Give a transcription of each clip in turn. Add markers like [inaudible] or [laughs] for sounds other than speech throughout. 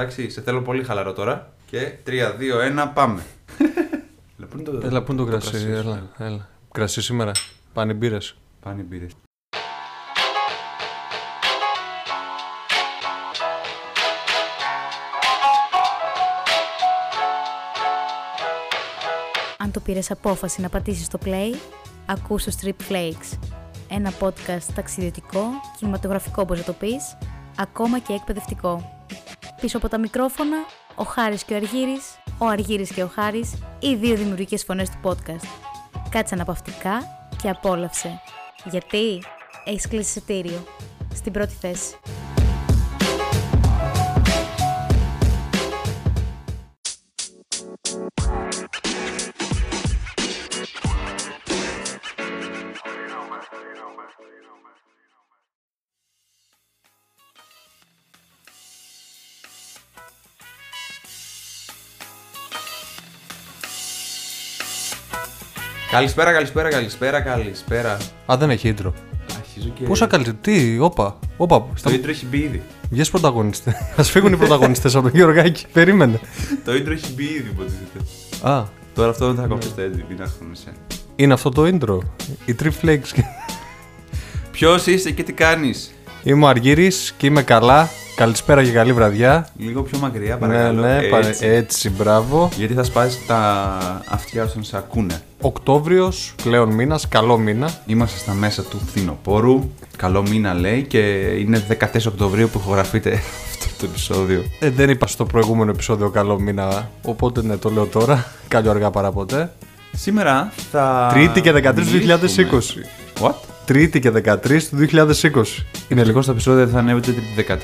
Εντάξει, σε θέλω πολύ χαλαρό τώρα. Και 3, 2, 1, πάμε. [laughs] Έλα, πού είναι το, Έλα, πού είναι το κρασί, σου, έλα, ναι. έλα. Κρασί σήμερα. Πάνε μπύρες. Πάνε οι μπύρες. Αν το πήρες απόφαση να πατήσεις το play, ακούς το Strip Flakes. Ένα podcast ταξιδιωτικό, κινηματογραφικό όπως να το πεις, ακόμα και εκπαιδευτικό. Πίσω από τα μικρόφωνα, ο Χάρης και ο Αργύρης, ο Αργύρης και ο Χάρης, οι δύο δημιουργικές φωνές του podcast. Κάτσε αναπαυτικά και απόλαυσε. Γιατί έχεις κλείσει εισιτήριο. Στην πρώτη θέση. Καλησπέρα, καλησπέρα, καλησπέρα, καλησπέρα. Α, δεν έχει intro. Αρχίζω και. Πόσα καλύτερα. Τι, όπα. Όπα. Το Στα... intro έχει μπει ήδη. Βγες πρωταγωνιστές. [laughs] Ας φύγουν οι πρωταγωνιστές από τον Γεωργάκη. Περίμενε. Το intro έχει μπει ήδη, υποτίθεται. Α, Τώρα αυτό δεν θα κόψετε έτσι, μην αγχώνεσαι. είναι αυτό το intro; Οι Trip Flakes. Ποιος είσαι και τι κάνεις; Είμαι ο Αργύρης και είμαι καλά. Καλησπέρα και καλή βραδιά. Λίγο πιο μακριά, Ναι, παρακαλώ. ναι, πα- έτσι. έτσι, μπράβο. Γιατί θα σπάσεις τα αυτιά όσων σε ακούνε. Οκτώβριος, πλέον μήνας, καλό μήνα. Είμαστε στα μέσα του φθινοπόρου. Καλό μήνα λέει και είναι 14 Οκτωβρίου που ηχογραφείται [laughs] αυτό το επεισόδιο. Ε, δεν είπα στο προηγούμενο επεισόδιο καλό μήνα, οπότε ναι, το λέω τώρα. Καλό αργά παρά ποτέ. Σήμερα θα. Τρίτη και 13 του μιλήσουμε. 2020. What? Τρίτη και 13 του 2020. Είναι λίγο στο επεισόδιο θα ανέβεται τρίτη 13.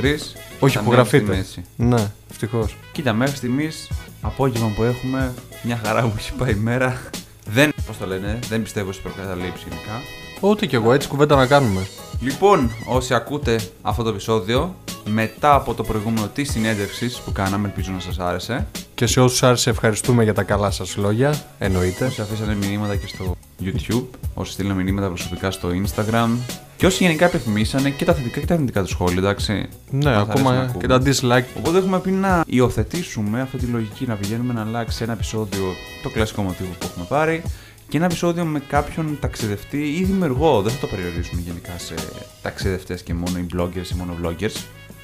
Όχι, θα ηχογραφείτε. ανέβει στη μέση. Ναι, ευτυχώς. Κοίτα, μέχρι στιγμής, απόγευμα που έχουμε, μια χαρά που έχει πάει η μέρα. Δεν, πώς το λένε, δεν πιστεύω στις προκαταλήψεις γενικά. Ούτε κι εγώ, έτσι κουβέντα να κάνουμε. Λοιπόν, όσοι ακούτε αυτό το επεισόδιο, μετά από το προηγούμενο της συνέντευξης που κάναμε, ελπίζω να σας άρεσε. Και σε όσους άρεσε, ευχαριστούμε για τα καλά σας λόγια. Εννοείται. Όσοι αφήσανε μηνύματα και στο YouTube, όσοι στείλανε μηνύματα προσωπικά στο Instagram. Και όσοι γενικά επιθυμήσανε και τα θετικά και τα αρνητικά του σχόλια, εντάξει. Ναι, Μας αρέσει να ακόμα ακούμε. και τα dislike. Οπότε έχουμε πει να υιοθετήσουμε αυτή τη λογική, να πηγαίνουμε να αλλάξει ένα επεισόδιο, το κλασικό μοτίβο που έχουμε πάρει, και ένα επεισόδιο με κάποιον ταξιδευτή ή δημιουργό. Δεν θα το περιορίσουμε γενικά σε ταξιδευτές και μόνο οι bloggers ή μόνο vloggers.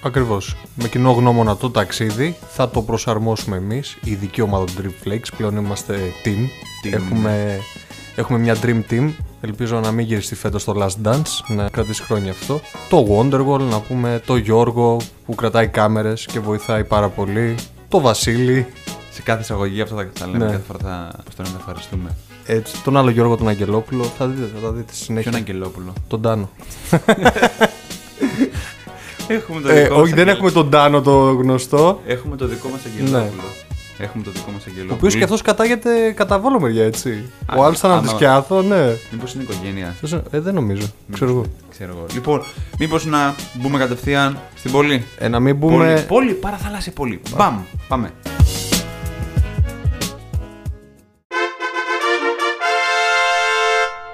Ακριβώς. Με κοινό γνώμονα το ταξίδι θα το προσαρμόσουμε εμείς, η ειδική ομάδα του Dream Flakes. Πλέον είμαστε team. Team. Έχουμε, έχουμε μια dream team. Ελπίζω να μην γυριστεί φέτος το Last Dance, να κρατήσει χρόνια αυτό. Το Wonderwall, να πούμε το Γιώργο που κρατάει κάμερες και βοηθάει πάρα πολύ. Το Βασίλη. Σε κάθε εισαγωγή αυτό θα τα λέμε, Ναι. κάθε φορά θα, πώς το λέμε, θα ευχαριστούμε. Έτσι, τον άλλο Γιώργο τον Αγγελόπουλο. Θα δείτε, θα τα δείτε στη συνέχεια. Ποιον Αγγελόπουλο; Τον Τάνο. [laughs] Έχουμε το Ε, δικό όχι, μας δεν Αγγελ- έχουμε τον Τάνο το γνωστό. Έχουμε το δικό μας Αγγελόπουλο. Έχουμε το δικό μας Αγγελόπουλο. Ο οποίος και αυτός κατάγεται κατά βόλο μεριά, έτσι. Α, Ο άλλος ήταν από τη άμα- Σκιάθο, ναι. Μήπως είναι οικογένεια. Αυτός είναι- Ε, δεν νομίζω. Ξέρω εγώ. Ξέρω εγώ. Λοιπόν, μήπως να μπούμε κατευθείαν στην πόλη; Ε, να μην Πόλη, πούμε. πόλη παραθαλάσσια πόλη. Μπαμ, πάμε.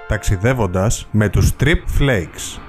Ταξιδεύοντας με τους Trip Flakes.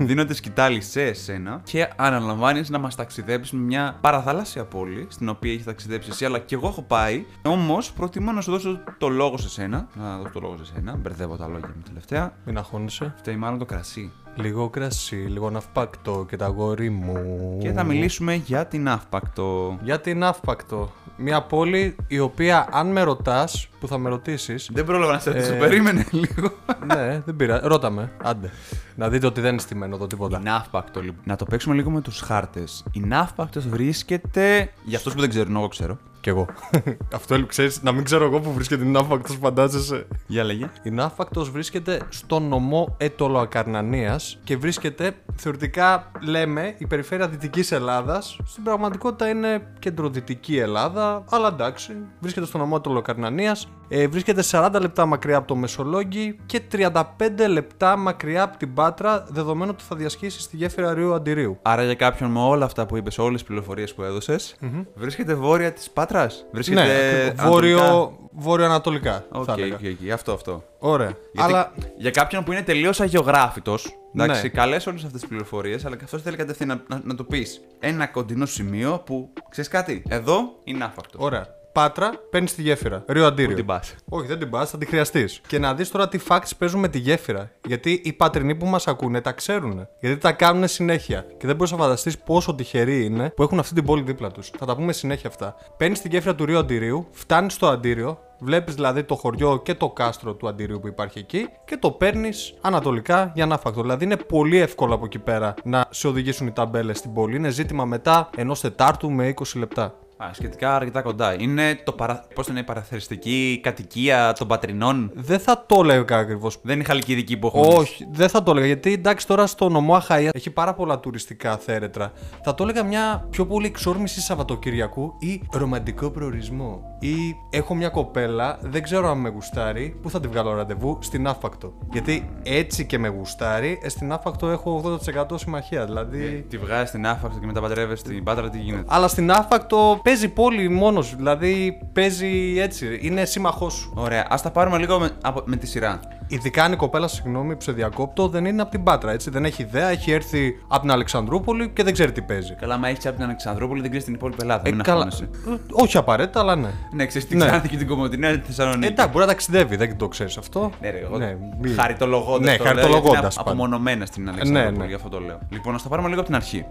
Δίνω τη σκητάλη σε εσένα και αναλαμβάνεις να μας ταξιδέψεις με μια παραθαλάσσια πόλη στην οποία έχεις ταξιδέψει εσύ, αλλά και εγώ έχω πάει. Όμως προτιμώ να σου δώσω το λόγο σε σένα. Να δώσω το λόγο σε σένα. Μπερδεύω τα λόγια μου τελευταία. Μην αγχώνεσαι. Φταίει μάλλον το κρασί. Λίγο κρασί, λίγο ναυπάκτο και τα γόρι μου. Και θα μιλήσουμε για την αύπακτο. Για την ναύπακτο. Μια πόλη η οποία, αν με ρωτάς, που θα με ρωτήσεις. Δεν πρόλαβα να σε ρωτήσω, Ε, περίμενε λίγο. ναι, δεν πειράζει. Ρώτα με. Άντε. Να δείτε ότι δεν είναι στημένο εδώ τίποτα. Η Ναύπακτο, λοιπόν. Να το παίξουμε λίγο με τους χάρτες. Η Ναύπακτος βρίσκεται. Για αυτούς που δεν ξέρουν, εγώ ξέρω. Κι εγώ. [laughs] Αυτό ξέρεις, να μην ξέρω εγώ που βρίσκεται η ναύπακτο, φαντάζεσαι. Για λέγε. Η Ναύπακτος βρίσκεται στο νομό Ετωλοακαρνανίας και βρίσκεται θεωρητικά λέμε η περιφέρεια Δυτικής Ελλάδας. Στην πραγματικότητα είναι κεντροδυτική Ελλάδα. Αλλά εντάξει, βρίσκεται στο νομό Αιτωλοακαρνανίας. Ε, βρίσκεται 40 λεπτά μακριά από το Μεσολόγγι και 35 λεπτά μακριά από την Πάτρα, δεδομένου ότι θα διασχίσει στη γέφυρα Ρίου Αντιρίου. Άρα για κάποιον με όλα αυτά που είπες, όλες τις πληροφορίες που έδωσες, βρίσκεται βόρεια της Πάτρα. Βρίσκεται. Ναι, ανατολικά; βόρειο, βόρειο-ανατολικά. Οκ, θα έλεγα. οκ, οκ. Αυτό, αυτό. Ωραία. Γιατί Αλλά για κάποιον που είναι τελείως αγεωγράφητος, εντάξει, Ναι. καλές όλες αυτές τις πληροφορίες, αλλά και αυτό θέλει κατευθείαν να, να, να του πεις ένα κοντινό σημείο που ξέρεις κάτι. Εδώ είναι Ναύπακτο. Ωραία. Πάτρα, παίρνεις τη γέφυρα. Ρίο Αντίριο. Πού την πας. Όχι, δεν την πας, θα τη χρειαστείς. Και να δεις τώρα τι facts παίζουν με τη γέφυρα. Γιατί οι πατρινοί που μας ακούνε τα ξέρουν. Γιατί τα κάνουν συνέχεια. Και δεν μπορείς να φανταστείς πόσο τυχεροί είναι που έχουν αυτή την πόλη δίπλα τους. Θα τα πούμε συνέχεια αυτά. Παίρνεις τη γέφυρα του Ρίου Αντιρίου, φτάνεις στο Αντίριο, βλέπεις δηλαδή το χωριό και το κάστρο του Αντιρίου που υπάρχει εκεί και το παίρνεις ανατολικά για ανάφακτο. Δηλαδή είναι πολύ εύκολο από εκεί πέρα να σε οδηγήσουν οι ταμπέλες στην πόλη. Είναι ζήτημα μετά ενός Τετάρτου με 20 λεπτά. Α, σχετικά αρκετά κοντά. Είναι το παρα... πώς το είναι, η παραθεριστική κατοικία των πατρινών; Δεν θα το έλεγα ακριβώς Δεν είναι η χαλκιδική που έχουμε. Όχι, δεν θα το έλεγα. Γιατί εντάξει, τώρα στο νομό Αχαία έχει πάρα πολλά τουριστικά θέρετρα. Θα το έλεγα μια πιο πολύ εξόρμηση Σαββατοκυριακού ή ρομαντικό προορισμό. Ή έχω μια κοπέλα, δεν ξέρω αν με γουστάρει, πού θα τη βγάλω ραντεβού, στην άφακτο. Γιατί έτσι και με γουστάρει, ε, στην άφακτο έχω 80% συμμαχία. Δηλαδή. Τη βγάζεις στην άφακτο και μετά παντρεύεσαι στην πάτρα, τι γίνεται; Αλλά στην άφακτο παίζει πόλη μόνος σου. Δηλαδή παίζει έτσι. Είναι σύμμαχός σου. Ωραία, ας τα πάρουμε λίγο με, από, με τη σειρά. Ειδικά αν η κοπέλα, συγγνώμη που σε διακόπτω, δεν είναι από την Πάτρα, έτσι. Δεν έχει ιδέα, έχει έρθει από την Αλεξανδρούπολη και δεν ξέρει τι παίζει. Καλά, μα έχεις από την Αλεξανδρούπολη, δεν ξέρεις την υπόλοιπη Ελλάδα. Ε, μην καλά. αγχώνεσαι. Ε, όχι απαραίτητα, αλλά ναι. Ναι, ξέρεις τι Ναι. Ξάνθη και την Κομωτινή τη Θεσσαλονίκη. Ε, Εντάξει, μπορεί να ταξιδεύει, δεν το ξέρεις αυτό. Ναι, ρε, εγώ. μη- Χαριτολογώντας. Ναι, χαριτολογώντας πάντα. Απομονωμένα στην Αλεξανδρούπολη, Ναι, ναι. γι' αυτό το λέω. Λοιπόν, να τα πάρουμε λίγο από την αρχη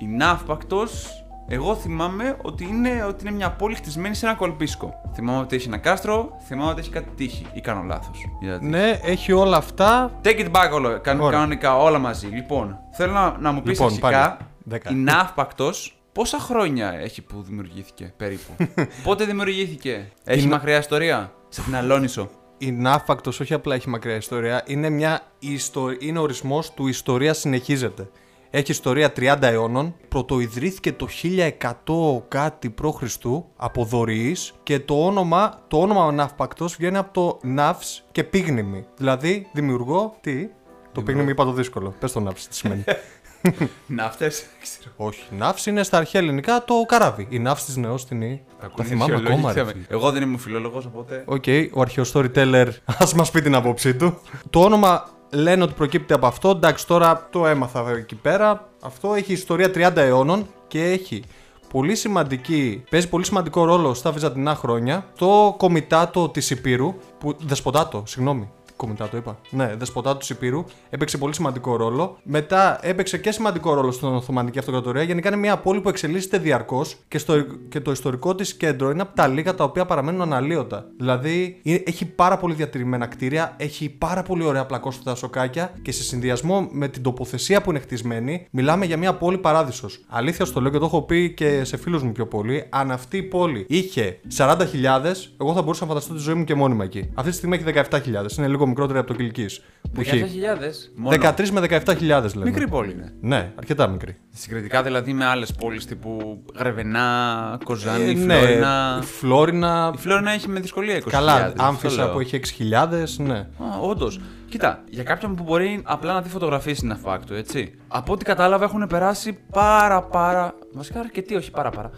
Η Ναύπακτος, εγώ θυμάμαι ότι είναι, ότι είναι μια πόλη χτισμένη σε ένα κολπίσκο. Θυμάμαι ότι έχει ένα κάστρο, θυμάμαι ότι έχει κάτι τείχη. Ή κάνω λάθος. Ναι, έχει όλα αυτά. Take it back όλο, καν- Ωραία. κανονικά, όλα μαζί. Λοιπόν, θέλω να, να μου πεις Λοιπόν, αρχικά πάλι. Δέκα. η Ναύπακτος πόσα χρόνια έχει που δημιουργήθηκε περίπου; [laughs] Πότε δημιουργήθηκε, Έχει Η Να- μακριά ιστορία; Σε την Αλόνισο. Η Ναύπακτος όχι απλά έχει μακριά ιστορία, είναι, μια ιστο... είναι ορισμός του ιστορία συνεχίζεται. Έχει ιστορία 30 αιώνων, πρωτοιδρύθηκε το 1100 κάτι π.Χ. από Δωριείς και το όνομα, το όνομα Ναύπακτος βγαίνει από το ναυς και πήγνυμι. Δηλαδή δημιουργώ, τι, το πήγνυμι είπα το δύσκολο, πες το ναυς, τι σημαίνει. [laughs] Ναύτες. όχι, ναυς είναι στα αρχαία ελληνικά το καράβι. Η ναυς της νεώς τη νηί, τα θυμάμαι ακόμα ρε. φίλε. Εγώ δεν είμαι φιλόλογος, οπότε. Οκ, ο αρχαίο storyteller [laughs] ας μας πει την άποψή του. το όνομα λένε ότι προκύπτει από αυτό. Εντάξει, τώρα το έμαθα εκεί πέρα. Αυτό έχει ιστορία 30 αιώνων και έχει πολύ σημαντική, παίζει πολύ σημαντικό ρόλο στα βυζαντινά χρόνια το κομιτάτο της Υπήρου. Που, δεσποτάτο, συγγνώμη. Κομιτάτο είπα. Ναι, δεσποτάτο τη Υπήρου. Έπαιξε πολύ σημαντικό ρόλο. Μετά έπαιξε και σημαντικό ρόλο στην Οθωμανική Αυτοκρατορία. Γενικά είναι μια πόλη που εξελίσσεται διαρκώς και, στο, και το ιστορικό της κέντρο είναι από τα λίγα τα οποία παραμένουν αναλύωτα. Δηλαδή είναι- έχει πάρα πολύ διατηρημένα κτίρια, έχει πάρα πολύ ωραία πλακώστα σοκάκια και σε συνδυασμό με την τοποθεσία που είναι χτισμένη, μιλάμε για μια πόλη παράδεισος. Αλήθεια στο λέω και το έχω πει και σε φίλους μου πιο πολύ. Αν αυτή η πόλη είχε 40.000, εγώ θα μπορούσα να φανταστώ τη ζωή μου και μόνιμα εκεί. Αυτή τη στιγμή έχει 17.000, είναι λίγο μικρότερη από το Κιλκή. Που έχει 17.000. 13 με 17.000 λέμε. Μικρή πόλη είναι. Ναι, αρκετά μικρή. Συγκριτικά δηλαδή με άλλες πόλεις τύπου Γρεβενά, Κοζάνη, Ε, ναι, Φλόρινα. η Φλόρινα. Η Φλόρινα έχει με δυσκολία 20.000. Καλά, αυτό άμφισα λέω. που έχει 6.000, ναι. Όντως. Κοίτα, για κάποιον που μπορεί απλά να δει φωτογραφίε στην Αφάκτο, έτσι. Από ό,τι κατάλαβα έχουν περάσει πάρα πάρα. Βασικά αρκετοί, όχι πάρα πάρα.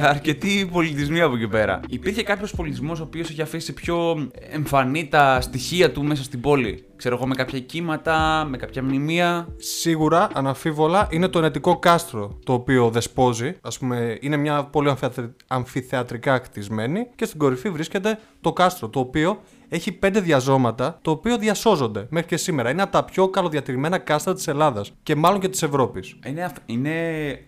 Αρκετοί πολιτισμοί από εκεί πέρα. Υπήρχε κάποιος πολιτισμός ο οποίος έχει αφήσει πιο εμφανή τα στοιχεία του μέσα στην πόλη; Ξέρω εγώ, με κάποια κύματα, με κάποια μνημεία; Σίγουρα, αναμφίβολα, είναι το ενετικό κάστρο το οποίο δεσπόζει. Α πούμε, είναι μια πόλη αμφιαθρη- αμφιθεατρικά κτισμένη και στην κορυφή βρίσκεται το κάστρο, το οποίο έχει πέντε διαζώματα, το οποίο διασώζονται μέχρι και σήμερα. Είναι από τα πιο καλοδιατηρημένα κάστρα της Ελλάδας και μάλλον και της Ευρώπης. Είναι, αφ- είναι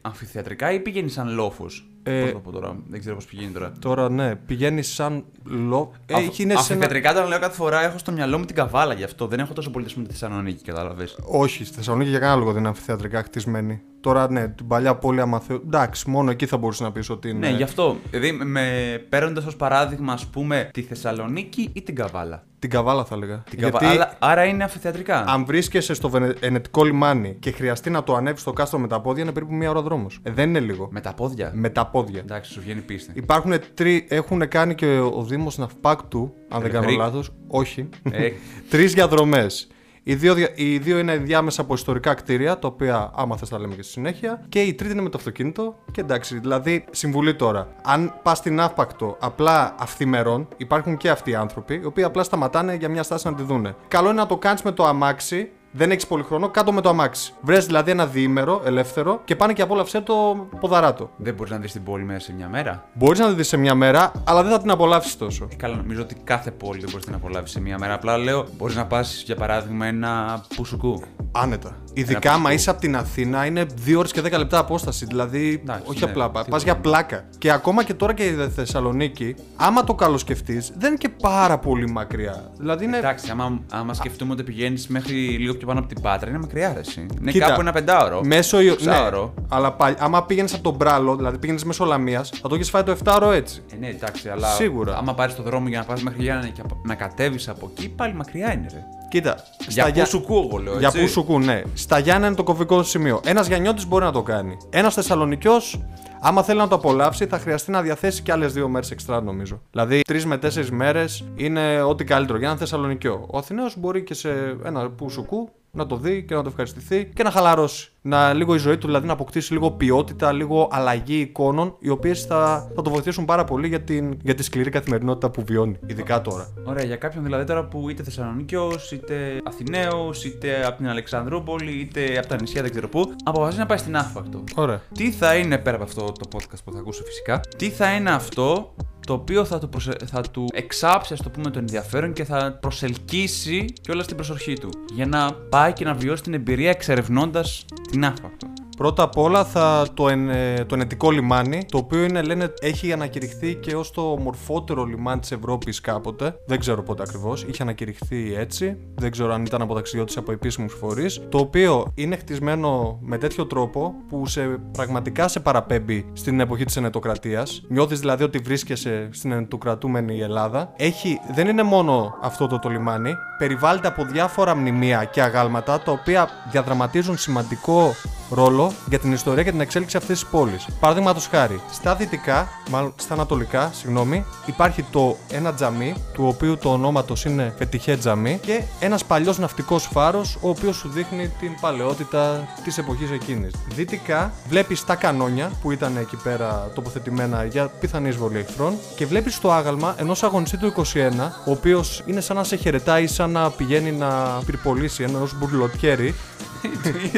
αμφιθεατρικά ή πηγαίνει σαν λόφος; Ε, Πώς το πω τώρα, δεν ξέρω πώς πηγαίνει τώρα. Τώρα, ναι, πηγαίνει σαν λο. Ε, Αφ- Έχει είναι σε ένα... αμφιθεατρικά όταν λέω κάθε φορά έχω στο μυαλό μου την καβάλα γι' αυτό. Δεν έχω τόσο πολύ με τη Θεσσαλονίκη, κατάλαβες. Όχι, στη Θεσσαλονίκη για κανένα λόγο δεν είναι αμφιθεατρικά χτισμένη. Τώρα, ναι, την παλιά πόλη, άμα θεω... Εντάξει, μόνο εκεί θα μπορούσε να πεις ότι είναι. Ναι, γι' αυτό. Δηλαδή, με, παίρνοντας ως παράδειγμα, ας πούμε, τη Θεσσαλονίκη ή την Καβάλα. Την καβάλα θα έλεγα. Την καβα- Αλλά- άρα είναι αμφιθεατρικά. αν βρίσκεσαι στο βενετικό λιμάνι και χρειαστεί να το ανέβεις στο κάστρο με τα πόδια, είναι περίπου μία ώρα δρόμος. Ε, δεν είναι λίγο. Με τα πόδια; Με τα πόδια. Εντάξει, σου βγαίνει πίστη. Υπάρχουν τρει. Έχουν κάνει και ο Δήμος Ναυπάκτου, αν δεν κάνω Ελευθερή. λάθος. Όχι. Ε. [laughs] Τρεις διαδρομές. Οι δύο, δια- οι δύο είναι διάμεσα από ιστορικά κτίρια, τα οποία άμα θες τα λέμε και στη συνέχεια. Και η τρίτη είναι με το αυτοκίνητο. Και εντάξει, δηλαδή, συμβουλή τώρα. Αν πας στην Αύπακτο απλά αυθημερών, υπάρχουν και αυτοί οι άνθρωποι, οι οποίοι απλά σταματάνε για μια στάση να τη δούνε. Καλό είναι να το κάνεις με το αμάξι. Δεν έχεις πολύ χρόνο, κάτω με το αμάξι. Βρες δηλαδή ένα διήμερο ελεύθερο και πάνε και απόλαυσέ το ποδαράτο. Δεν μπορείς να δεις την πόλη μέσα σε μια μέρα. Μπορείς να τη δεις σε μια μέρα, αλλά δεν θα την απολαύσεις τόσο. Ε, Καλά, νομίζω ότι κάθε πόλη δεν μπορείς να απολαύσεις σε μια μέρα. Απλά λέω, μπορείς να πας για παράδειγμα ένα πουσουκού. Άνετα. Ειδικά φυσικό. άμα είσαι από την Αθήνα είναι 2 ώρες και 10 λεπτά απόσταση. Δηλαδή, Εντάξει, όχι ναι, απλά. Πα σίγουρα. για πλάκα. Και ακόμα και τώρα και η Θεσσαλονίκη, άμα το καλοσκεφτείς, δεν είναι και πάρα πολύ μακριά. Δηλαδή είναι. Εντάξει, άμα, άμα σκεφτούμε ότι πηγαίνεις μέχρι λίγο πιο πάνω από την Πάτρα, είναι μακριά ρε, εσύ. Είναι Κοίτα, κάπου ένα πεντάωρο. Μέσω Ιω- Εξάωρο. Ναι, αλλά πάλι, άμα πήγαινες από τον Μπράλο, δηλαδή πήγαινες μέσω Λαμίας, θα το έχεις φάει το 7ωρο έτσι. Ε, ναι, εντάξει, αλλά Σίγουρα. άμα πάρεις το δρόμο για να πας μέχρι Γιάννη και απο- να κατέβεις από εκεί, πάλι μακριά είναι, ρε. Κοίτα. Για Γιά- πού σου κου, εγώ λέω. Για έτσι. πού σου κου, ναι. Στα Γιάννα είναι το κομβικό σημείο. Ένας Γιαννιώτης μπορεί να το κάνει. Ένας Θεσσαλονικιός, άμα θέλει να το απολαύσει, θα χρειαστεί να διαθέσει και άλλες δύο μέρες εξτρά, νομίζω. Δηλαδή, τρεις με τέσσερις μέρες είναι ό,τι καλύτερο για ένα Θεσσαλονικιό. Ο Αθηναίος μπορεί και σε ένα που σου κου να το δει και να το ευχαριστηθεί και να χαλαρώσει. Να λίγο η ζωή του δηλαδή να αποκτήσει λίγο ποιότητα, λίγο αλλαγή εικόνων, οι οποίες θα, θα το βοηθήσουν πάρα πολύ για, την, για τη σκληρή καθημερινότητα που βιώνει, ειδικά τώρα. Ωραία, για κάποιον δηλαδή τώρα που είτε Θεσσαλονίκιο, είτε Αθηναίος, είτε από την Αλεξανδρούπολη, είτε από τα νησιά δεν ξέρω πού, αποφασίζει να πάει στην Άφακτο. Ωραία. Τι θα είναι πέρα από αυτό το podcast που θα ακούσω φυσικά, τι θα είναι αυτό το οποίο θα του, προσε... θα του εξάψει, ας το πούμε, το ενδιαφέρον και θα προσελκύσει και όλα στην προσοχή του. Για να πάει και να βιώσει την εμπειρία εξερευνώντας την άφακτο. Πρώτα απ' όλα θα το, εν, ε, το ενετικό λιμάνι, το οποίο είναι, λένε, έχει ανακηρυχθεί και ως το μορφότερο λιμάνι της Ευρώπης κάποτε. Δεν ξέρω πότε ακριβώς. Είχε ανακηρυχθεί έτσι. Δεν ξέρω αν ήταν από ταξιδιώτες ή από επίσημους φορείς. Το οποίο είναι χτισμένο με τέτοιο τρόπο που σε, πραγματικά σε παραπέμπει στην εποχή της ενετοκρατίας. Νιώθεις δηλαδή ότι βρίσκεσαι στην ενετοκρατούμενη Ελλάδα. Έχει, δεν είναι μόνο αυτό το, το λιμάνι. Περιβάλλεται από διάφορα μνημεία και αγάλματα τα οποία διαδραματίζουν σημαντικό ρόλο για την ιστορία και την εξέλιξη αυτής της πόλης. Παραδείγματος χάρη, στα δυτικά, μάλλον στα ανατολικά, συγγνώμη, υπάρχει το ένα τζαμί, του οποίου το ονόματος είναι Φετιχέ Τζαμί, και ένας παλιός ναυτικός φάρος, ο οποίος σου δείχνει την παλαιότητα της εποχής εκείνης. Δυτικά, βλέπεις τα κανόνια που ήταν εκεί πέρα τοποθετημένα για πιθανή εισβολή εχθρών, και βλέπεις το άγαλμα ενός αγωνιστή του 21, ο οποίος είναι σαν να σε χαιρετάει, σαν να πηγαίνει να πυρπολίσει ενός μπουρλοτιέρι,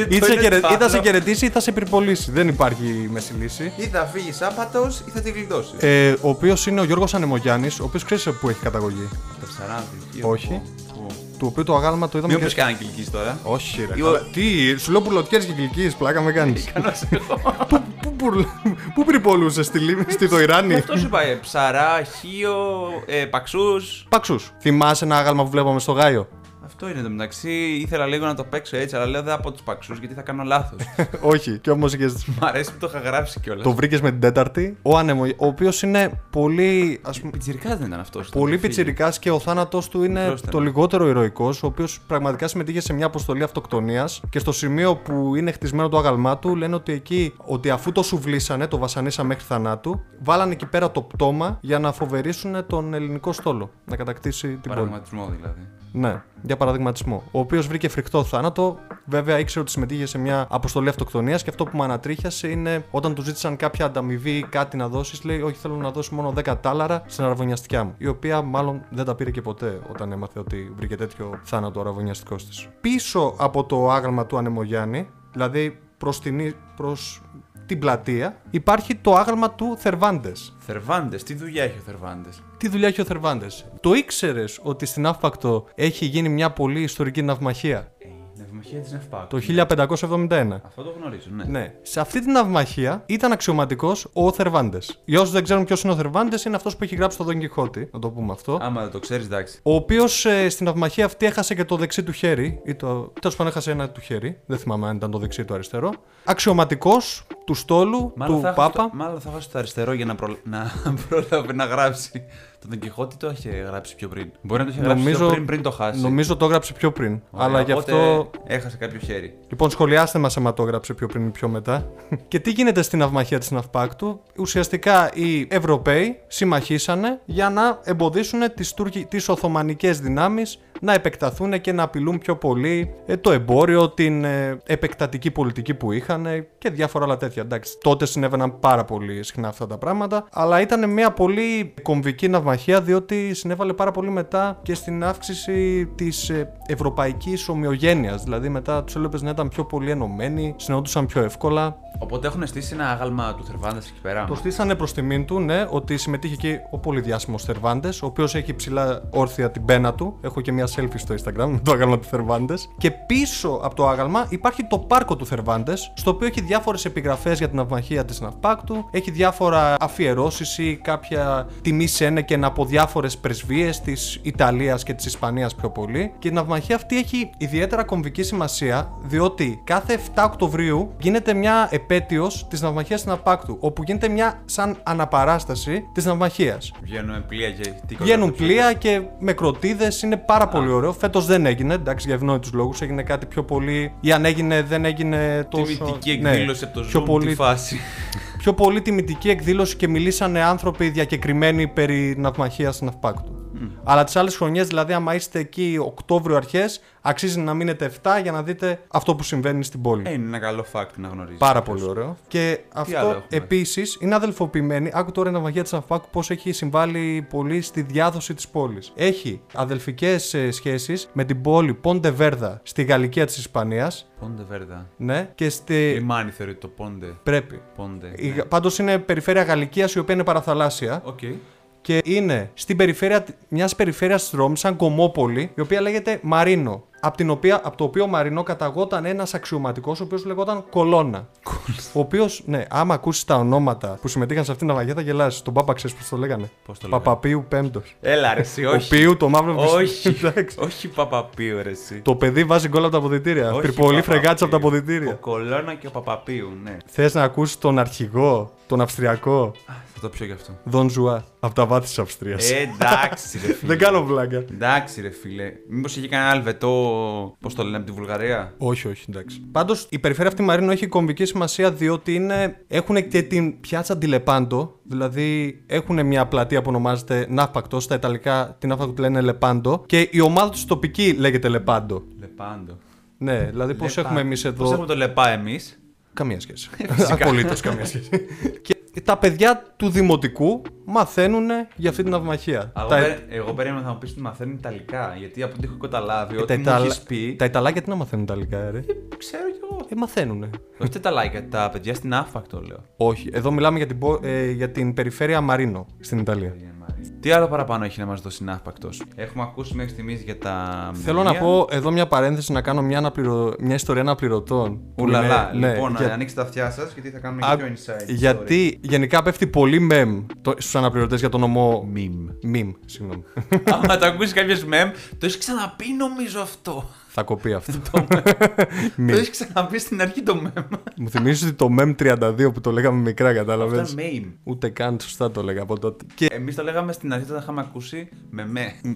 ή θα, σε χαιρε- ή θα σε χαιρετήσει ή θα σε πυρπολίσει. Δεν υπάρχει μέση λύση. Ή θα φύγεις άπατος ή θα τη γλιτώσεις. Ε, ο οποίος είναι ο Γιώργος Ανεμογιάννης, ο οποίος ξέρεις που έχει καταγωγή; Το ψαράδι. Όχι. Του οποίου το αγάλμα το είδαμε. Μην και- πεις κανένα κυλική τώρα. Όχι, ρε. Ή ο- καλά. Τι, σου λέω πουλωτιέρι και γλυκή, πλάκα με κάνεις. Κανός εγώ. [laughs] πού, πού, πουρ- πού πυρπολούσες, στη, Λίμνη, στη το Ιράνι. Αυτό σου είπα, ε, ψαρά, χείο, ε, παξούς. Παξούς. Θυμάσαι ένα άγαλμα που βλέπαμε στο Γάιο; Αυτό είναι το μεταξύ. Ήθελα λίγο να το παίξω έτσι, αλλά λέω δεν από τους παξούς γιατί θα κάνω λάθος. [laughs] Όχι, και όμως είχε. Μ' αρέσει που το είχα γράψει κιόλας. Το βρήκες με την τέταρτη. Ο Ανεμο, ο οποίος είναι πολύ. Ας πούμε, Πιτσυρικά δεν ήταν αυτός. Πολύ πιτσιρικάς και ο θάνατος του είναι Μικρός ήταν. το λιγότερο ηρωικός, ο οποίος πραγματικά συμμετείχε σε μια αποστολή αυτοκτονίας και στο σημείο που είναι χτισμένο το άγαλμά του λένε ότι εκεί, ότι αφού το σουβλήσανε, το βασανίσαν μέχρι θανάτου, βάλανε εκεί πέρα το πτώμα για να φοβερήσουν τον ελληνικό στόλο. Να κατακτήσει την πόλη. Πραγματισμό δηλαδή. Ναι, για παραδειγματισμό. Ο οποίος βρήκε φρικτό θάνατο. Βέβαια ήξερε ότι συμμετείχε σε μια αποστολή αυτοκτονίας και αυτό που με ανατρίχιασε είναι όταν του ζήτησαν κάποια ανταμοιβή ή κάτι να δώσεις, λέει: Όχι, θέλω να δώσει μόνο 10 τάλαρα στην αραβωνιαστικιά μου. Η οποία μάλλον δεν τα πήρε και ποτέ όταν έμαθε ότι βρήκε τέτοιο θάνατο ο αραβωνιαστικός της. Πίσω από το άγαλμα του Ανεμογιάννη, δηλαδή προς την, προς την πλατεία, υπάρχει το άγαλμα του Θερβάντες. Θερβάντες, τι δουλειά έχει ο Θερβάντες; Τι δουλειά έχει ο Θερβάντες; Το ήξερες ότι στην Αύπακτο έχει γίνει μια πολύ ιστορική ναυμαχία; Ε, η ναυμαχία της Νευπάκου. Το 1571. Αυτό το γνωρίζω, ναι. Ναι. Σε αυτή την ναυμαχία ήταν αξιωματικός ο Θερβάντες. Για όσους δεν ξέρουν ποιος είναι ο Θερβάντες, είναι αυτός που έχει γράψει το Δον Κιχώτη, να το πούμε αυτό. Άμα δεν το ξέρεις, εντάξει. Ο οποίος στην ναυμαχία αυτή έχασε και το δεξί του χέρι. Ή το... Τέλος πάντων, έχασε ένα του χέρι. Δεν θυμάμαι αν ήταν το δεξί ή το αριστερό. Αξιωματικός του στόλου, Μάλλον του θα, Πάπα. έχω στο- μάλλον θα βάζει το αριστερό για να, προ... να [laughs] πρόλαβε να γράψει Το Τον Κιχώτη το είχε γράψει πιο πριν. Μπορεί να το είχε γράψει Νομίζω- πιο πριν, πριν το χάσει. Νομίζω το έγραψε πιο πριν. Ωραία, αλλά γι' οπότε αυτό. Έχασε κάποιο χέρι. Λοιπόν, σχολιάστε μας άμα το έγραψε πιο πριν ή πιο μετά. [laughs] και τι γίνεται στην ναυμαχία της Ναυπάκτου; Ουσιαστικά οι Ευρωπαίοι συμμαχίσανε για να εμποδίσουν τις Τουρκι... τις Οθωμανικές δυνάμεις να επεκταθούν και να απειλούν πιο πολύ ε, το εμπόριο, την ε, επεκτατική πολιτική που είχαν ε, και διάφορα άλλα τέτοια. Εντάξει, τότε συνέβαιναν πάρα πολύ συχνά αυτά τα πράγματα, αλλά ήταν μια πολύ κομβική ναυμαχία διότι συνέβαλε πάρα πολύ μετά και στην αύξηση της ευρωπαϊκής ομοιογένειας. Δηλαδή μετά τους έλεπες να ήταν πιο πολύ ενωμένοι, συναντούσαν πιο εύκολα. Οπότε έχουν στήσει ένα άγαλμα του Θερβάντες εκεί πέρα. Το στήσανε προς τιμήν του, ναι, ότι συμμετείχε εκεί ο πολύ διάσημο Θερβάντες, ο οποίος έχει ψηλά όρθια την πένα του. Έχω και μια selfie στο Instagram με [laughs] το άγαλμα του Θερβάντες. Και πίσω από το άγαλμα υπάρχει το πάρκο του Θερβάντες, στο οποίο έχει διάφορες επιγραφές για την ναυμαχία της Ναυπάκτου, έχει διάφορα αφιερώσεις ή κάποια τιμή σένεκεν από διάφορες πρεσβείες της Ιταλίας και της Ισπανίας πιο πολύ. Και η ναυμαχία αυτή έχει ιδιαίτερα κομβική σημασία, διότι κάθε 7 Οκτωβρίου γίνεται μια επέτειος της ναυμαχίας τη Ναυπάκτου, όπου γίνεται μια σαν αναπαράσταση της ναυμαχίας. Βγαίνουν πλοία και τι Βγαίνουν κολλάνε πλοία και με κροτίδε, είναι πάρα πολύ ωραίο. Φέτος δεν έγινε, εντάξει, για ευνόητους λόγους. Έγινε κάτι πιο πολύ. ή αν έγινε, δεν έγινε τόσο. Τιμητική ναι, εκδήλωση από το πιο Zoom πολύ, τη φάση. Πιο πολύ τιμητική εκδήλωση και μιλήσανε άνθρωποι διακεκριμένοι περί ναυμαχίας στην Ναυπάκτου. Αλλά τις άλλες χρονιές, δηλαδή, άμα είστε εκεί Οκτώβριο αρχές, αξίζει να μείνετε 7 για να δείτε αυτό που συμβαίνει στην πόλη. Ε, είναι ένα καλό fact να γνωρίζεις. Πάρα πολύ ωραίο. Και άλλο αυτό έχουμε; επίσης είναι αδελφοποιημένη. Άκου τώρα η ναυμαχία της Ναυπάκου πώς έχει συμβάλει πολύ στη διάδοση της πόλης. Έχει αδελφικές σχέσεις με την πόλη Πόντε Βέρδα στη Γαλλικία της Ισπανίας. Ποντεβέδρα. Ναι, και στη. Λιμάνι θεωρείται το Πόντε. Πρέπει. Πόντε. Η... ναι. Πάντως είναι περιφέρεια Γαλικίας η οποία είναι παραθαλάσσια. Οκ. Και είναι στην περιφέρεια μιας περιφέρειας τη Ρώμη, σαν κωμόπολη, η οποία λέγεται Μαρίνο. Από, την οποία, από το οποίο Μαρίνο καταγόταν ένας αξιωματικός, ο οποίος λεγόταν Κολόνα. ο οποίος, ναι, άμα ακούσεις τα ονόματα που συμμετείχαν σε αυτήν την ναυμαχία θα γελάσει. Τον Πάπα ξέρεις πώς το λέγανε; Πώς το λέγανε; Πάπα Πίου Πέμπτος. Έλα ρε εσύ, Ο όχι. Πίου το μαύρο Όχι. Εντάξει. όχι Παπαπίου ρε εσύ. Το παιδί βάζει γκολ από τα αποδητήρια. Όχι Πυρπολεί Παπαπίου. φρεγάτσα από τα Ο αποδητήρια. Κολόνα και ο Παπαπίου, ναι. Θες να ακούσει τον αρχηγό, τον Αυστριακό, Α, θα το πιω γι' αυτό. Δον Ζουά, από τα βάθη της Αυστρίας. Ε, εντάξει ρε [laughs] φίλε. Δεν κάνω βλάκα. Εντάξει ρε φίλε. Μήπως είχε κανένα αλβετό. Πώς το λένε από τη Βουλγαρία; Όχι, όχι, εντάξει. Πάντως η περιφέρεια αυτή Μαρίνο έχει κομβική σημασία διότι είναι, έχουν και την πιάτσα Τιλεπάντο. Δηλαδή έχουν μια πλατεία που ονομάζεται Ναύπακτο. Στα Ιταλικά την Ναύπακτο τη λένε Λεπάντο. Και η ομάδα τους τοπική λέγεται Λεπάντο. Λεπάντο. Ναι, δηλαδή πώς Λεπά. έχουμε εμείς Πώς εδώ. έχουμε το λεπά εμείς; Καμία σχέση. Απολύτως καμία σχέση. και τα παιδιά του δημοτικού μαθαίνουν για αυτή την ναυμαχία. Εγώ, Τα- πέ- εγώ περίμενα να μου πεις ότι μαθαίνουν Ιταλικά. Γιατί από ό,τι έχω καταλάβει, τα, ότι μου Ιταλα... έχεις πει. τα Ιταλάκια τι να μαθαίνουν Ιταλικά, ρε; Ξέρω κι εγώ. Ε, μαθαίνουνε. Όχι τα Ιταλάκια, τα παιδιά στην άφακτο λέω. Όχι, εδώ μιλάμε για την, πο- ε, για την περιφέρεια Μαρίνο στην Ιταλία. Τι άλλο παραπάνω έχει να μας δώσει ναύπακτος; Έχουμε ακούσει μέχρι στιγμής για τα. Θέλω να μνημεία. πω εδώ μια παρένθεση να κάνω μια, αναπληρω... μια ιστορία αναπληρωτών. που Ουλαλά. είναι- ναι, λοιπόν, για- ανοίξτε τα αυτιά σας γιατί θα κάνουμε Α, και πιο inside. Γιατί γενικά πέφτει πολύ mem το... στους αναπληρωτές για τον νομό. Meme. Meme, συγγνώμη. [laughs] Άμα το ακούσεις κάποιο mem, το έχεις ξαναπεί νομίζω αυτό. Θα κοπεί αυτό. Το Meme. έχεις ξαναπεί στην αρχή το mem. Μου θυμίζεις ότι το mem 32 που το λέγαμε μικρά, Αυτό κατάλαβε. είναι meme. Ούτε καν σωστά το λέγα από τότε. Και Εμείς το λέγαμε στην αρχή όταν είχαμε ακούσει με με. [laughs]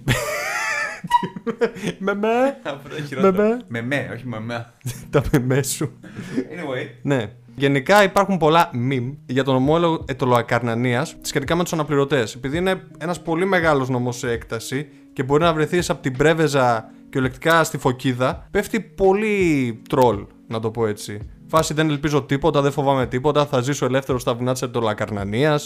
με με. Αυτό είναι χειρότερο. Με με. Με με, όχι με με. Τα με σου. Anyway. Ναι. Γενικά υπάρχουν πολλά meme για τον ομόλογο ετωλοακαρνανίας σχετικά με τους αναπληρωτές. Επειδή είναι ένας πολύ μεγάλος νομό σε έκταση και μπορεί να βρεθείς από την Πρέβεζα κυριολεκτικά στη Φωκίδα, πέφτει πολύ τρόλ, να το πω έτσι. Φάση δεν ελπίζω τίποτα, δεν φοβάμαι τίποτα. Θα ζήσω ελεύθερο στα βουνά της ετωλοακαρνανία.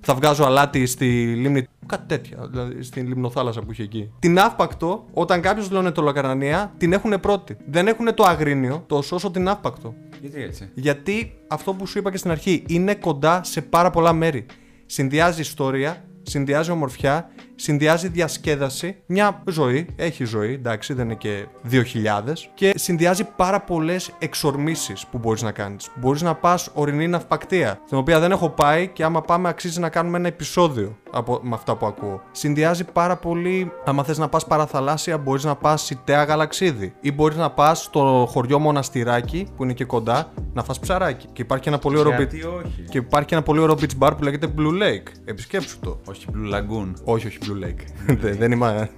Θα βγάζω αλάτι στη λίμνη. Κάτι τέτοια. Δηλαδή στην λιμνοθάλασσα που είχε εκεί. Την αύπακτο, όταν κάποιος λένε ετωλοακαρνανία, την έχουν πρώτη. Δεν έχουν το αγρίνιο τόσο όσο την αύπακτο. Γιατί έτσι; Γιατί αυτό που σου είπα και στην αρχή είναι κοντά σε πάρα πολλά μέρη. Συνδυάζει ιστορία, συνδυάζει ομορφιά, συνδυάζει διασκέδαση, μια ζωή, έχει ζωή, εντάξει, δεν είναι και 2000, και συνδυάζει πάρα πολλές εξορμήσεις που μπορείς να κάνεις. Μπορείς να πας ορεινή ναυπακτία, την οποία δεν έχω πάει και άμα πάμε αξίζει να κάνουμε ένα επεισόδιο από, με αυτά που ακούω. Συνδυάζει πάρα πολύ, άμα θες να πας παραθαλάσσια, μπορείς να πας Σιτέα Γαλαξίδη ή μπορείς να πας στο χωριό Μοναστηράκι που είναι και κοντά να φας ψαράκι. Και υπάρχει ένα πολύ ωραίο Γιατί beach- όχι; και υπάρχει ένα πολύ ωραίο beach bar που λέγεται Blue Lake. Επισκέψου το. Όχι Blue Lagoon. Όχι, όχι Blue Lake. [laughs] δεν, δεν είμαι.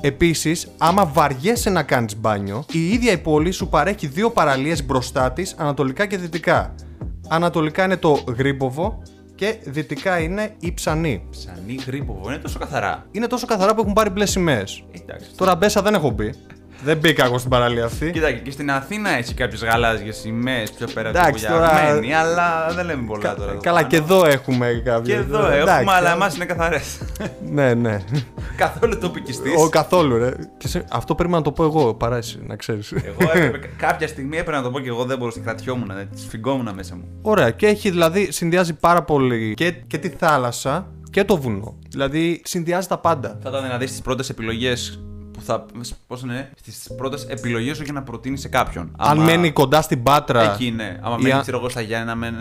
Επίσης, άμα βαριέσαι να κάνεις μπάνιο, η ίδια η πόλη σου παρέχει δύο παραλίες μπροστά της, ανατολικά και δυτικά. Ανατολικά είναι το Γρήμποβο και δυτικά είναι η Ψανή. Ψανή γρήποβο, είναι τόσο καθαρά. Είναι τόσο καθαρά που έχουν πάρει μπλε σημαίες. Εντάξει. Τώρα μπέσα δεν έχω μπει. Δεν μπήκα εγώ στην παραλία αυτή. Κοίτα, και στην Αθήνα έχει κάποιες γαλάζιες σημαίες πιο πέρα από Εντάξει, τώρα- αλλά δεν λέμε πολλά Κα- τώρα. εδώ Καλά, πάνω. και εδώ έχουμε κάποια. Και εδώ έχουμε, αλλά εμάς είναι καθαρές. Ναι, ναι. Καθόλου τοπικιστής. Ο καθόλου, ρε. Και σε- Αυτό πρέπει να το πω εγώ, παρά εσύ, να ξέρεις. Εγώ έπρεπε, κάποια στιγμή έπρεπε να το πω και εγώ δεν μπορούσα, κρατιόμουν, ε, σφιγγόμουν μέσα μου. Ωραία, και έχει δηλαδή συνδυάζει πάρα πολύ και, και τη θάλασσα και το βουνό. Δηλαδή συνδυάζει τα πάντα. Θα ήταν να δει τι πρώτες επιλογές που θα. Πώς είναι, στις πρώτες επιλογές σου για να προτείνει σε κάποιον. Αν Άμα- μένει κοντά στην Πάτρα. Εκεί ναι. Άμα ή μένει, αν- ξέρω εγώ, στα Γιάννα, μένει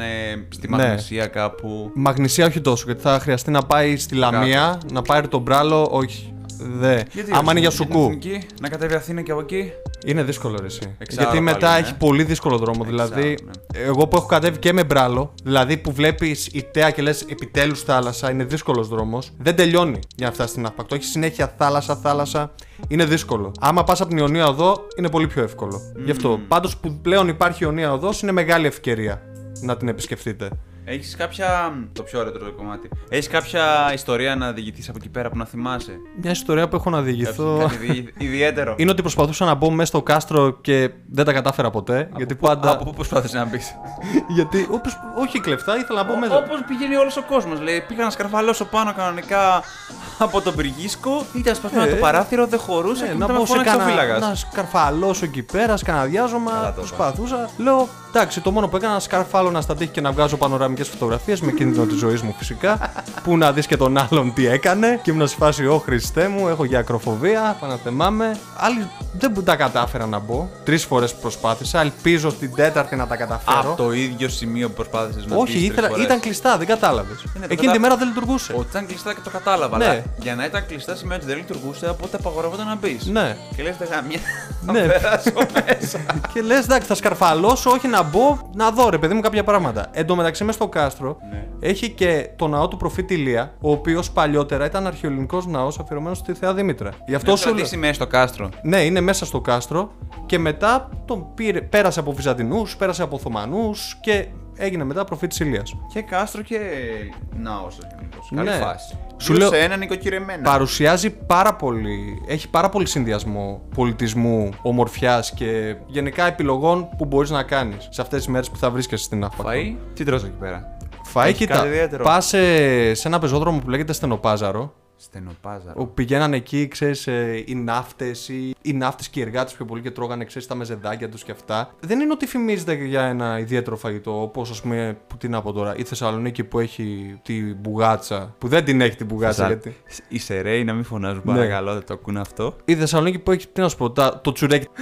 στη Ναι. Μαγνησία κάπου. Μαγνησία όχι τόσο, γιατί θα χρειαστεί να πάει στη Λαμία, να πάρει τον μπράλο, όχι. Δε. Άμα είναι για σουκού. Εθνική, να κατέβει Αθήνα και από εκεί. Είναι δύσκολο ρε, εσύ. Εξάωρο Γιατί μετά πάλι, ναι. έχει πολύ δύσκολο δρόμο. δηλαδή, Εξάωρο, εγώ που έχω κατέβει και με μπράλο, δηλαδή που βλέπεις η τέα και λες επιτέλους θάλασσα, είναι δύσκολος δρόμος. Δεν τελειώνει για να φτάσεις στην Αύπακτο. Έχει συνέχεια θάλασσα, θάλασσα. Είναι δύσκολο. Άμα πας από την Ιωνία Οδό, είναι πολύ πιο εύκολο. Γι' αυτό. Πάντως που πλέον υπάρχει Ιωνία Οδό, είναι μεγάλη ευκαιρία να την επισκεφτείτε. Έχεις κάποια. Το πιο ωραίο το κομμάτι. Έχεις κάποια ιστορία να διηγηθείς από εκεί πέρα που να θυμάσαι; Μια ιστορία που έχω να διηγηθώ. Κάτι δι- ιδιαίτερο. Είναι ότι προσπαθούσα να μπω μέσα στο κάστρο και δεν τα κατάφερα ποτέ. γιατί πάντα. Από πού προσπάθησες να μπεις; [laughs] γιατί. όπως- όχι κλεφτά, ήθελα να μπω μέσα. Όπως πηγαίνει όλος ο κόσμος. Λέει, πήγα να σκαρφαλώσω πάνω κανονικά από τον πυργίσκο. Ήταν σπασμένο Ε, το παράθυρο, δεν χωρούσε. Ναι, και να μετά μπω με σε φώναξε ο κάνα, φύλακας. να σκαρφαλώσω εκεί πέρα, σκαναδιάζωμα, Καλά το προσπαθούσα. Λέω, εντάξει, το μόνο που έκανα να σκαρφάλωνα στα τείχη και να βγάζω πανοραμικές φωτογραφίες με κίνδυνο της ζωής μου φυσικά. που να δεις και τον άλλον τι έκανε και ήμουν σε φάση, Ω Χριστέ μου, έχω για ακροφοβία, παναθεμάμαι. Άλλοι δεν τα κατάφερα να μπω. Τρεις φορές προσπάθησα, ελπίζω στην τέταρτη να τα καταφέρω. Από το ίδιο σημείο που προσπάθησες να Όχι, μπεις ήθελα, τρεις φορές. ήταν κλειστά, δεν κατάλαβες. Ναι, το Εκείνη κατα- τη μέρα δεν λειτουργούσε. Ότι ήταν κλειστά και το κατάλαβα. Ναι. Αλλά για να ήταν κλειστά σημαίνει ότι δεν λειτουργούσε, οπότε απαγορεύονταν να μπεις. Ναι. Και λες, δεν γαμιά. Ναι. Να περάσω μέσα. Και λες, εντάξει, θα σκαρφαλώσω, όχι να μπω, να δω ρε παιδί μου κάποια πράγματα. Εν τω μεταξύ, μέσα στο κάστρο Ναι. έχει και το ναό του προφήτη Ηλία, ο οποίος παλιότερα ήταν αρχαιοελληνικός ναός αφιερωμένος στη Θεά Δήμητρα. Γι' αυτό Να σου λέω. κρατήσει μέσα στο κάστρο. Ναι, είναι μέσα στο κάστρο και μετά τον πήρε, πέρασε από Βυζαντινούς, πέρασε από Οθωμανούς και έγινε μετά προφήτης Ηλίας. Και κάστρο και ναός. Καλή Ναι. φάση. Σου Σου λέω- σε ένα νοικοκυρεμένα. Παρουσιάζει πάρα πολύ, έχει πάρα πολύ συνδυασμό πολιτισμού, ομορφιάς και γενικά επιλογών που μπορείς να κάνεις σε αυτές τις μέρες που θα βρίσκεσαι στην Αύπακτο. Φαΐ, τι τρως εκεί πέρα; Φαΐ, Έχει κοίτα. κάτι ιδιαίτερο. Πας σε, σε ένα πεζόδρομο που λέγεται Στενοπάζαρο. Στενοπάζαρο. Όπου πηγαίνανε εκεί, ξέρεις, οι ναύτες ή οι ναύτες και οι εργάτες πιο πολύ και τρώγανε, ξέρεις, τα μεζεδάκια τους και αυτά. Δεν είναι ότι φημίζεται για ένα ιδιαίτερο φαγητό, όπως ας πούμε, που τι να πω τώρα, η Θεσσαλονίκη που έχει τη μπουγάτσα, που δεν την έχει την μπουγάτσα, γιατί. Οι σεραίοι να μην φωνάζουν Ναι. παρακαλώ, δεν το ακούνε αυτό. Η Θεσσαλονίκη που έχει, τι να σου πω, τα- το τσουρέκι. [laughs]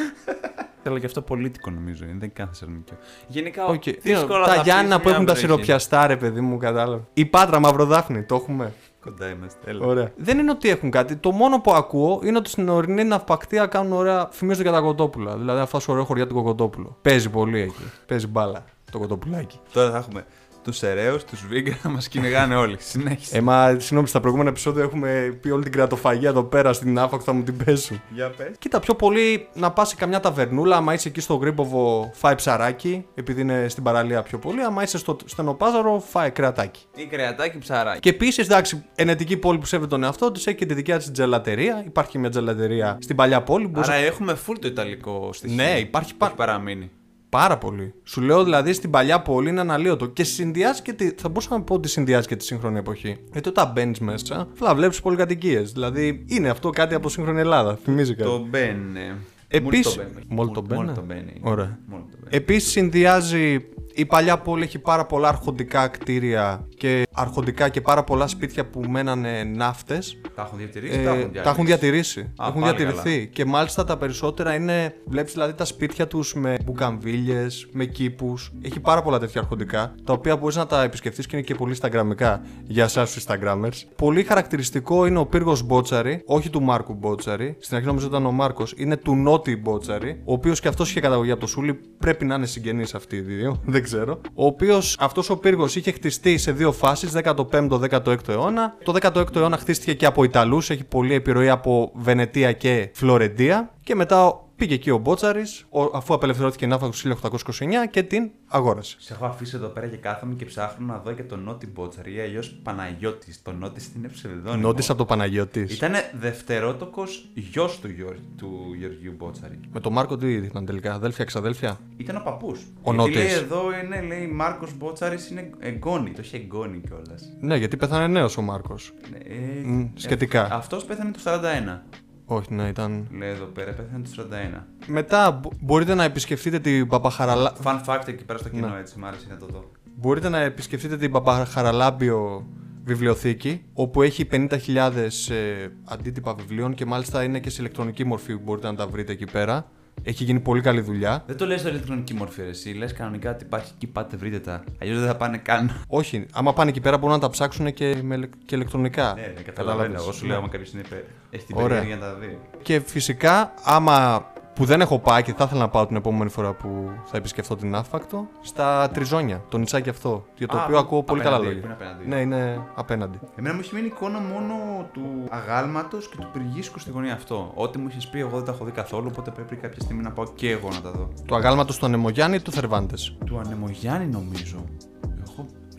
Θέλω και αυτό πολίτικο νομίζω, είναι, δεν είναι καν Θεσσαλονίκιο. Γενικά, Οκ. δύσκολα τα θα Γιάννα αφήσεις που έχουν μια τα βροχή. σιροπιαστά, ρε παιδί μου, κατάλαβες. Η Πάτρα Μαυροδάφνη, το έχουμε; Κοντά είμαστε. Έλα. Ωραία. Δεν είναι ότι έχουν κάτι. Το μόνο που ακούω είναι ότι στην ορεινή ναυπακτία κάνουν ωραία. Φημίζονται για τα κοτόπουλα. Δηλαδή αυτά σου ωραία χωριά του κοτόπουλο. Παίζει πολύ εκεί. Παίζει μπάλα το κοτοπουλάκι. Τώρα θα έχουμε τους σεραίου, τους βίγκρα να μας κυνηγάνε όλοι. Συνέχισε. Ε, μα συγγνώμη, στα προηγούμενα επεισόδια έχουμε πει όλη την κρατοφαγία εδώ πέρα στην άφα θα μου την πέσουν. Για πες. Κοίτα, πιο πολύ να πας σε καμιά ταβερνούλα. Άμα είσαι εκεί στο Γκρίποβο, φάει ψαράκι, επειδή είναι στην παραλία πιο πολύ. Άμα είσαι στο στενοπάζαρο, φάει κρεατάκι. Ή κρεατάκι ψαράκι. Και επίσης, εντάξει, ενετική πόλη που σέβεται τον εαυτό της έχει και τη δικιά της τζελατερία. Υπάρχει και μια τζελατερία στην παλιά πόλη. Μπορείς Άρα έχουμε full το ιταλικό στοιχείο. Ναι, υπάρχει που πα- έχει παραμείνει. Πάρα πολύ. Σου λέω δηλαδή στην παλιά πόλη είναι αναλύωτο. Και συνδυάζει και τη. Θα μπορούσα να πω ότι συνδυάζει και τη σύγχρονη εποχή. Γιατί όταν μπαίνεις μέσα, θα βλέπεις πολυκατοικίες. Δηλαδή είναι αυτό κάτι από σύγχρονη Ελλάδα. Θυμίζει κάτι. Το μπαίνε. Επίσης- Μόλι Μόλις το μπαίνε. το μπαίνε. Ωραία. Μόλις το μπαίνε. Επίσης συνδυάζει. Η παλιά πόλη έχει πάρα πολλά αρχοντικά κτίρια και αρχοντικά και πάρα πολλά σπίτια που μένανε ναύτες. Τα έχουν διατηρήσει, Ε, τα έχουν τα έχουν διατηρήσει. Α, έχουν πάλι διατηρηθεί. Και μάλιστα τα περισσότερα είναι. Βλέπεις δηλαδή τα σπίτια τους με μπουκαμβίλε, με κήπους. Έχει πάρα πολλά τέτοια αρχοντικά. Τα οποία μπορείς να τα επισκεφτεί και είναι και πολύ Instagramικά για εσάς τους Instagrammers. Πολύ χαρακτηριστικό είναι ο πύργος Μπότσαρη, όχι του Μάρκου Μπότσαρη. Στην αρχή νομίζω ήταν ο Μάρκος. Είναι του Νότι Μπότσαρη, ο οποίος και αυτός είχε καταγωγή από το Σούλι. Πρέπει να είναι συγγενείς αυτοί οι δύο, δεν ξέρω. Ο οποίος αυτός ο πύργος είχε χτιστεί σε δύο φάσεις, 15ο-16ο αιώνα. Το 16ο αιώνα χτίστηκε και από Ιταλούς, έχει πολύ επιρροή από Βενετία και Φλωρεντία. Και μετά πήγε εκεί ο Μπότσαρης, αφού απελευθερώθηκε η ναύα του 1829 και την αγόρασε. Σε έχω αφήσει εδώ πέρα και κάθομαι και ψάχνω να δω και τον Νότι Μπότσαρη ή αλλιώς Παναγιώτης. Το Νότι είναι ψευδόνιμο. Νότι από το Παναγιώτης. Ήταν δευτερότοκος γιος του, Γιώργ, του Γεωργίου Μπότσαρη. Με τον Μάρκο τι ήταν τελικά, αδέλφια, ξαδέλφια; Ήταν ο παππούς. Ο Γιατί Νότης. λέει εδώ είναι, λέει Μάρκος Μπότσαρης είναι εγγόνι. Το είχε εγγόνι κιόλας. Ναι, γιατί πέθανε νέος ο Μάρκος. Ε, Μμ, σχετικά. Αυτός πέθανε το 41. Όχι, ναι, ήταν. Λέει εδώ πέρα, πέθανε το 41. Μετά μπο- μπορείτε να επισκεφτείτε την Παπαχαραλά... Fun fact εκεί πέρα στο κοινό, Ναι. έτσι. Μ' άρεσε να το δω. Μπορείτε να επισκεφτείτε την Παπαχαραλάμπιο βιβλιοθήκη, όπου έχει 50.000 ε, αντίτυπα βιβλίων και μάλιστα είναι και σε ηλεκτρονική μορφή που μπορείτε να τα βρείτε εκεί πέρα. Έχει γίνει πολύ καλή δουλειά. Δεν το λες σε ηλεκτρονική μορφή, ρε, εσύ. Λες κανονικά ότι υπάρχει εκεί, πάτε βρείτε τα. Αλλιώς δεν θα πάνε καν. Όχι, άμα πάνε εκεί πέρα μπορούν να τα ψάξουν και, με, ηλε- και ηλεκτρονικά. Ναι, ναι, καταλαβαίνω. Καταλάβες. Εγώ σου Ναι. λέω, άμα κάποιος είναι υπέρ. Έχει την Ωραία. περιέργεια να τα δει. Και φυσικά, άμα που δεν έχω πάει και θα ήθελα να πάω την επόμενη φορά που θα επισκεφτώ την Άφακτο, στα Τριζόνια, το νητσάκι αυτό. Για το Α, οποίο ακούω πολύ καλά απέναντι, λόγια. που είναι απέναντι. Ναι, είναι απέναντι. Εμένα μου έχει μείνει εικόνα μόνο του αγάλματος και του πυργίσκου στη γωνία αυτό. Ό,τι μου είχες πει, εγώ δεν τα έχω δει καθόλου, οπότε πρέπει κάποια στιγμή να πάω και εγώ να τα δω. Το αγάλματος του Ανεμογιάννη ή του Θερβάντες; Του Ανεμογιάννη νομίζω.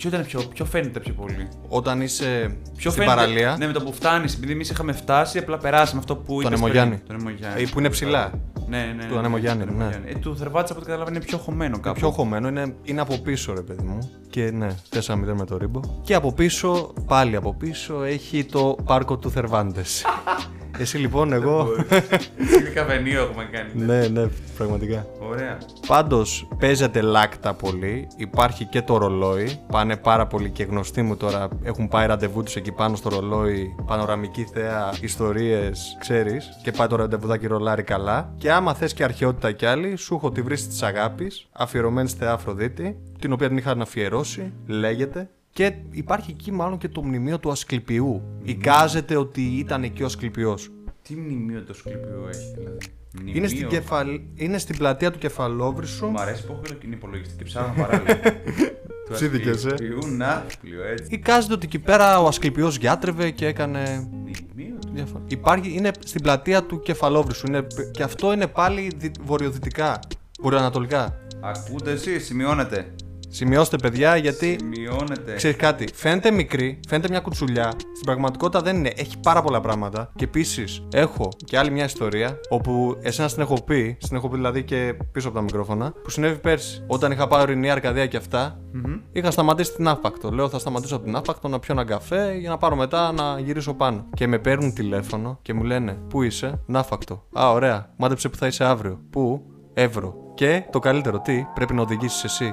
Εγώ... Ποιο ήταν πιο, ποιο φαίνεται πιο πολύ; Όταν είσαι Ποιο στην φαίνεται, παραλία. Ναι, με το που φτάνεις, επειδή εμείς είχαμε φτάσει, απλά περάσαμε αυτό που είπες Ανεμογιάννη. πριν. Το Ανεμογιάννη. Ε, που είναι ψηλά. Ναι, ναι, ναι. Του ναι, Ανεμογιάννη, του ναι. Ε, του Θερβάτσα από ό,τι καταλαβαίνω είναι πιο χωμένο Το κάπου. πιο χωμένο είναι, είναι από πίσω, ρε παιδί μου. Και ναι, 4-0 με το ρίμπο. Και από πίσω, πάλι από πίσω, έχει το πάρκο του Θερβάντες. [laughs] Εσύ λοιπόν, εγώ. Είναι καβενείο έχουμε κάνει. ναι, ναι, πραγματικά. Ωραία. Πάντως παίζεται λάκτα πολύ. Υπάρχει και το ρολόι. Πάνε πάρα πολύ και γνωστοί μου τώρα. Έχουν πάει ραντεβού τους εκεί πάνω στο ρολόι. Πανοραμική θέα, ιστορίες, ξέρεις. Και πάει το ραντεβουδάκι ρολάρι καλά. Και άμα θες και αρχαιότητα κι άλλη, σου έχω τη βρύση της αγάπης. Αφιερωμένη στη Θεά Αφροδίτη. Την οποία την είχαν αφιερώσει. Λέγεται. Και υπάρχει εκεί μάλλον και το μνημείο του Ασκληπιού. Εικάζεται ότι ήταν εκεί ο Ασκληπιός. Τι μνημείο το Σκληπιού έχει δηλαδή; Μνημείο. Είναι στην, κεφαλ... είναι στην πλατεία του Κεφαλόβρυσου. Μου αρέσει που έχω είναι υπολογιστή και ψάχνω παράλληλα. [laughs] Του Ψήθηκες, ε. Ασκληπιού Ναύπλιο, έτσι. Εικάζεται ότι εκεί πέρα ο Ασκληπιός γιάτρευε και έκανε Μνημείο του. διάφορα. Υπάρχει, είναι στην πλατεία του Κεφαλόβρυσου. Είναι, και αυτό είναι πάλι δι, βορειοδυτικά. Βορειοανατολικά. Ακούτε εσείς, σημειώνετε. Σημειώστε, παιδιά, γιατί Σημειώνετε. ξέρεις κάτι. Φαίνεται μικρή, φαίνεται μια κουτσουλιά. Στην πραγματικότητα δεν είναι. Έχει πάρα πολλά πράγματα. Και επίσης έχω και άλλη μια ιστορία όπου εσένα την έχω πει, στην έχω πει δηλαδή και πίσω από τα μικρόφωνα, που συνέβη πέρσι. Όταν είχα πάει ορεινή Αρκαδία και αυτά, είχα σταματήσει την άφακτο. Λέω θα σταματήσω από την άφακτο να πιω ένα καφέ για να πάρω μετά να γυρίσω πάνω. Και με παίρνουν τηλέφωνο και μου λένε Πού είσαι, Ναύπακτο. Α, ωραία. Μάντεψε που θα είσαι αύριο. Πού, Εύρο. Και το καλύτερο, τι, πρέπει να οδηγήσεις εσύ.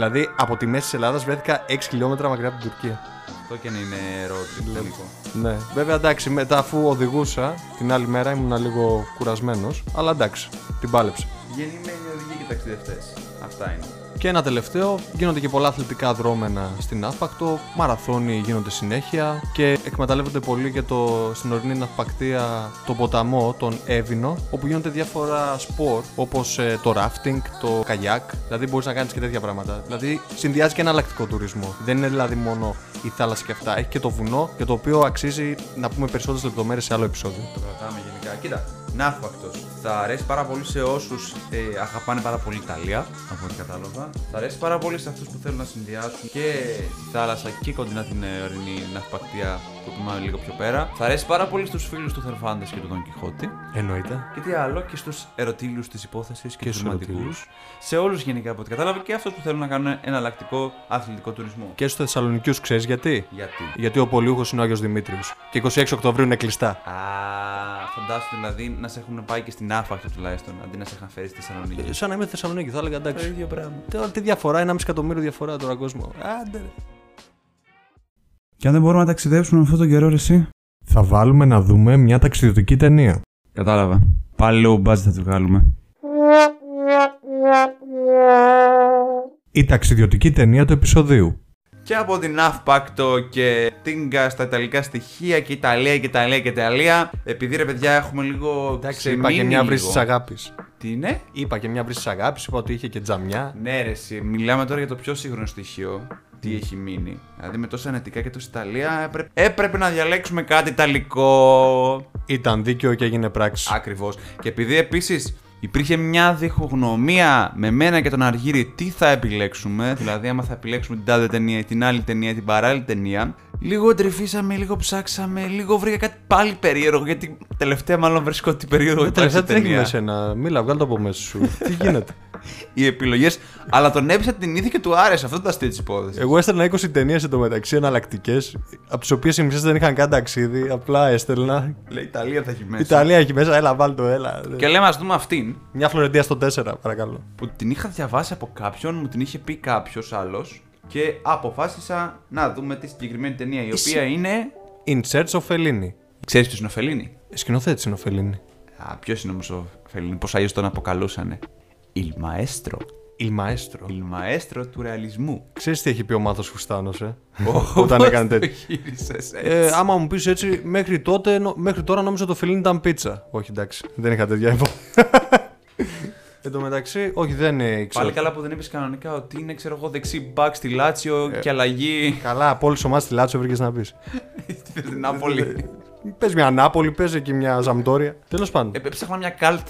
Δηλαδή από τη μέση της Ελλάδας βρέθηκα 6 χιλιόμετρα μακριά από την Τουρκία. Αυτό και να είναι road trip τελικό. Ναι. Βέβαια εντάξει, μετά αφού οδηγούσα την άλλη μέρα ήμουν λίγο κουρασμένος. Αλλά εντάξει, την πάλεψα. Γεννημένοι οδηγοί και ταξιδευτές. Αυτά είναι. Και ένα τελευταίο, γίνονται και πολλά αθλητικά δρόμενα στην Άφπακτο, μαραθώνοι γίνονται συνέχεια και εκμεταλλεύονται πολύ και το, στην ορεινή ναυπακτία τον ποταμό, τον Εύινο, όπου γίνονται διάφορα σπορ όπως ε, το rafting, το καγιάκ, δηλαδή μπορείς να κάνεις και τέτοια πράγματα. Δηλαδή συνδυάζει και εναλλακτικό τουρισμό. Δεν είναι δηλαδή μόνο η θάλασσα και αυτά, έχει και το βουνό για το οποίο αξίζει να πούμε περισσότερες λεπτομέρειες σε άλλο επεισόδιο. Το κρατάμε γενικά. Κοίτα, ναύπακτο. Θα αρέσει πάρα πολύ σε όσους ε, αγαπάνε πάρα πολύ Ιταλία, από ό,τι κατάλαβα. Θα αρέσει πάρα πολύ σε αυτούς που θέλουν να συνδυάσουν και τη θάλασσα και κοντινά την ε, ορεινή ναυπακτία που πάμε λίγο πιο πέρα. Θα αρέσει πάρα πολύ στους φίλους του Θερφάντε και του Δον Κιχώτη. Εννοείται. Και τι άλλο, και στους ερωτήλους της υπόθεσης και, Και τους στους ρομαντικού. ερωτήλους. Σε όλους γενικά από ό,τι κατάλαβα και αυτούς που θέλουν να κάνουν εναλλακτικό αθλητικό τουρισμό. Και στους Θεσσαλονικιούς ξέρεις γιατί; Γιατί; Γιατί ο Πολιούχος είναι ο Άγιος Δημήτριος. Και 26 Οκτωβρίου είναι κλειστά. Α, φαντάσου δηλαδή να σε έχουν πάει και στην άφακτο τουλάχιστον αντί να σε είχαν φέρει στη Θεσσαλονίκη. Ε, Σαν να είμαι στη Θεσσαλονίκη, θα έλεγα Το εντάξει. ίδιο πράγμα. Τώρα τι διαφορά, ένα μισή εκατομμύριο διαφορά τώρα κόσμος. Άντε. Ρε. Και αν δεν μπορούμε να ταξιδέψουμε αυτόν τον καιρό, ρε, εσύ. Θα βάλουμε να δούμε μια ταξιδιωτική ταινία. Κατάλαβα. Πάλι λίγο budget θα του βγάλουμε. Η ταξιδιωτική ταινία του επεισοδίου. Και από την Αυπάκτο και Τίνγκα στα ιταλικά στοιχεία και Ιταλία και Ιταλία και Ιταλία. Επειδή ρε παιδιά έχουμε λίγο. Εντάξει, είπα και μια βρύση της αγάπης. Τι είναι; Είπα και μια βρύση της αγάπης, είπα ότι είχε και τζαμιά. Ναι, ρε, εσύ, μιλάμε τώρα για το πιο σύγχρονο στοιχείο. Τι έχει μείνει. Δηλαδή με τόσα ανετικά και τόση Ιταλία έπρεπε, έπρεπε να διαλέξουμε κάτι Ιταλικό. Ήταν δίκαιο και έγινε πράξη. Ακριβώς. Και επειδή επίσης υπήρχε μια διχογνωμία με μένα και τον Αργύρι τι θα επιλέξουμε, δηλαδή άμα θα επιλέξουμε την τάδε ταινία ή την άλλη ταινία ή την παράλληλη ταινία, λίγο τρυφήσαμε, λίγο ψάξαμε, λίγο βρήκα κάτι πάλι περίεργο. Γιατί τελευταία μάλλον βρίσκω ότι περίεργο Ε, υπάρχει Τελευταία σε τι έχει ταινία. με σένα. Μίλα, βγάλω το από μέσα σου. τι γίνεται; [laughs] Οι επιλογές. αλλά τον έπεισα την είδη και του άρεσε. Αυτό το αστείο τη υπόθεση. Εγώ έστελνα 20 ταινίες εντωμεταξύ εναλλακτικές, από τις οποίες οι μισές δεν είχαν καν ταξίδι. Απλά έστελνα. Λέει Ιταλία θα έχει μέσα. Ιταλία έχει μέσα, έλα, βάλ το, έλα. Και λέμε, ας δούμε αυτήν Μια Φλωρεντία στο 4, παρακαλώ. που την είχα διαβάσει από κάποιον, μου την είχε πει κάποιος άλλος και αποφάσισα να δούμε τη συγκεκριμένη ταινία η οποία είναι. In Search of Fellini. Ξέρεις ποιος είναι ο Φελίνη; Σκηνοθέτης είναι ο Fellini. Α, ποιος είναι όμως ο Φελίνη, πώς αλλιώς τον αποκαλούσανε; Il maestro. Il Maestro. Il maestro του ρεαλισμού. Ξέρεις τι έχει πει ο Μάθος Φουστάνος, ε; Πώς Όταν έκανε το τέτοιο. χείρισες Ε, έτσι. άμα μου πεις έτσι, μέχρι, τότε, νο- μέχρι τώρα νόμιζα το Fellini ήταν πίτσα. Όχι, εντάξει, δεν είχα τέτοια info. [laughs] Εν τω μεταξύ, όχι, δεν ε, ήξερα. Πάλι καλά που δεν είπες κανονικά ότι είναι, ξέρω εγώ, δεξί μπακ στη Λάτσιο και αλλαγή. Καλά, από όλε τι ομάδε στη Λάτσο βρήκες να πεις. [laughs] Στην Νάπολη. Πες μια Νάπολη, πες εκεί μια Ζαμπτόρια. Τέλος πάντων. Ε, Έψαχνα μια καλτ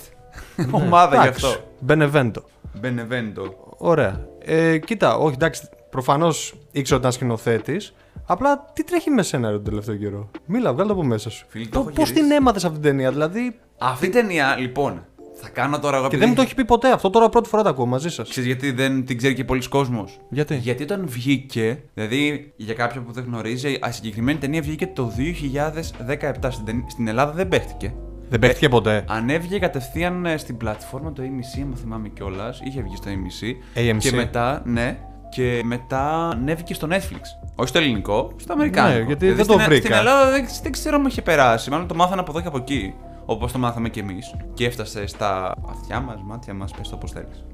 ομάδα γι' αυτό. Μπενεβέντο. Μπενεβέντο. Ωραία. Ε, κοίτα, όχι, εντάξει, προφανώς ήξερα ότι ήταν σκηνοθέτης. Απλά τι τρέχει με σένα ρε, τον τελευταίο καιρό; Μίλα, βγάλω το από μέσα σου. Φίλε, το έχω Πώς γυρίσει. την έμαθες αυτή την ταινία, δηλαδή. Αυτή η ταινία, λοιπόν, θα κάνω τώρα εγώ Και επειδή- δεν μου το έχει πει ποτέ αυτό, τώρα πρώτη φορά το ακούω μαζί σας. Ξέρεις γιατί δεν την ξέρει και πολλοί κόσμος; Γιατί; Γιατί όταν βγήκε, δηλαδή για κάποιον που δεν γνωρίζει, η συγκεκριμένη ταινία βγήκε το 2017. Στην, ταινία- στην Ελλάδα δεν παίχτηκε. Δεν παίχτηκε ποτέ. Ανέβηκε κατευθείαν ε, στην πλατφόρμα το AMC, αν θυμάμαι κιόλας. Είχε βγει στο AMC. AMC. Και μετά, ναι. Και μετά ανέβηκε στο Netflix. Όχι στο ελληνικό, στο αμερικάνικο. Ναι, γιατί Δηλαδή δεν το στην, βρήκα. Στην Ελλάδα δεν, δεν ξέρω αν είχε περάσει. Μάλλον το μάθανε από εδώ και από εκεί. Όπως το μάθαμε κι εμείς. Και έφτασε στα αυτιά μας, μάτια μας, πες το όπω θέλεις.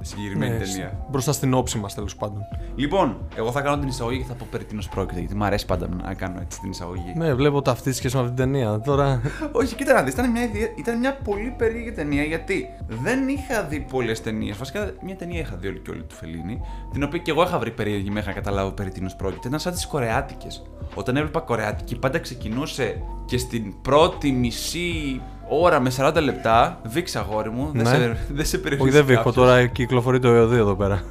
Συγκεκριμένη Ναι, ταινία. Μπροστά στην όψη μας τέλος πάντων. Λοιπόν, εγώ θα κάνω την εισαγωγή και θα πω περί τίνος πρόκειται. Γιατί μου αρέσει πάντα να κάνω έτσι την εισαγωγή. Ναι, βλέπω ταυτίστηκε με αυτή την ταινία. Τώρα. [laughs] Όχι, κοίτα να δεις, ήταν μια, ιδέα- ήταν μια πολύ περίεργη ταινία γιατί δεν είχα δει πολλές ταινίες. Βασικά, μια ταινία είχα δει όλη και όλη του Φελίνη, την οποία και εγώ είχα βρει περίεργη μέχρι να καταλάβω περί τίνος πρόκειται. Ήταν σαν τις Κορεάτικες. Όταν έβλεπα Κορεάτικη, πάντα ξεκινούσε και στην πρώτη μισή ώρα με 40 λεπτά. Βήξα αγόρι μου, δεν Ναι. σε, δεν σε περιορίζει. Όχι, δεν βήχω κάποιος. τώρα, κυκλοφορεί το ΕΟΔ εδώ πέρα.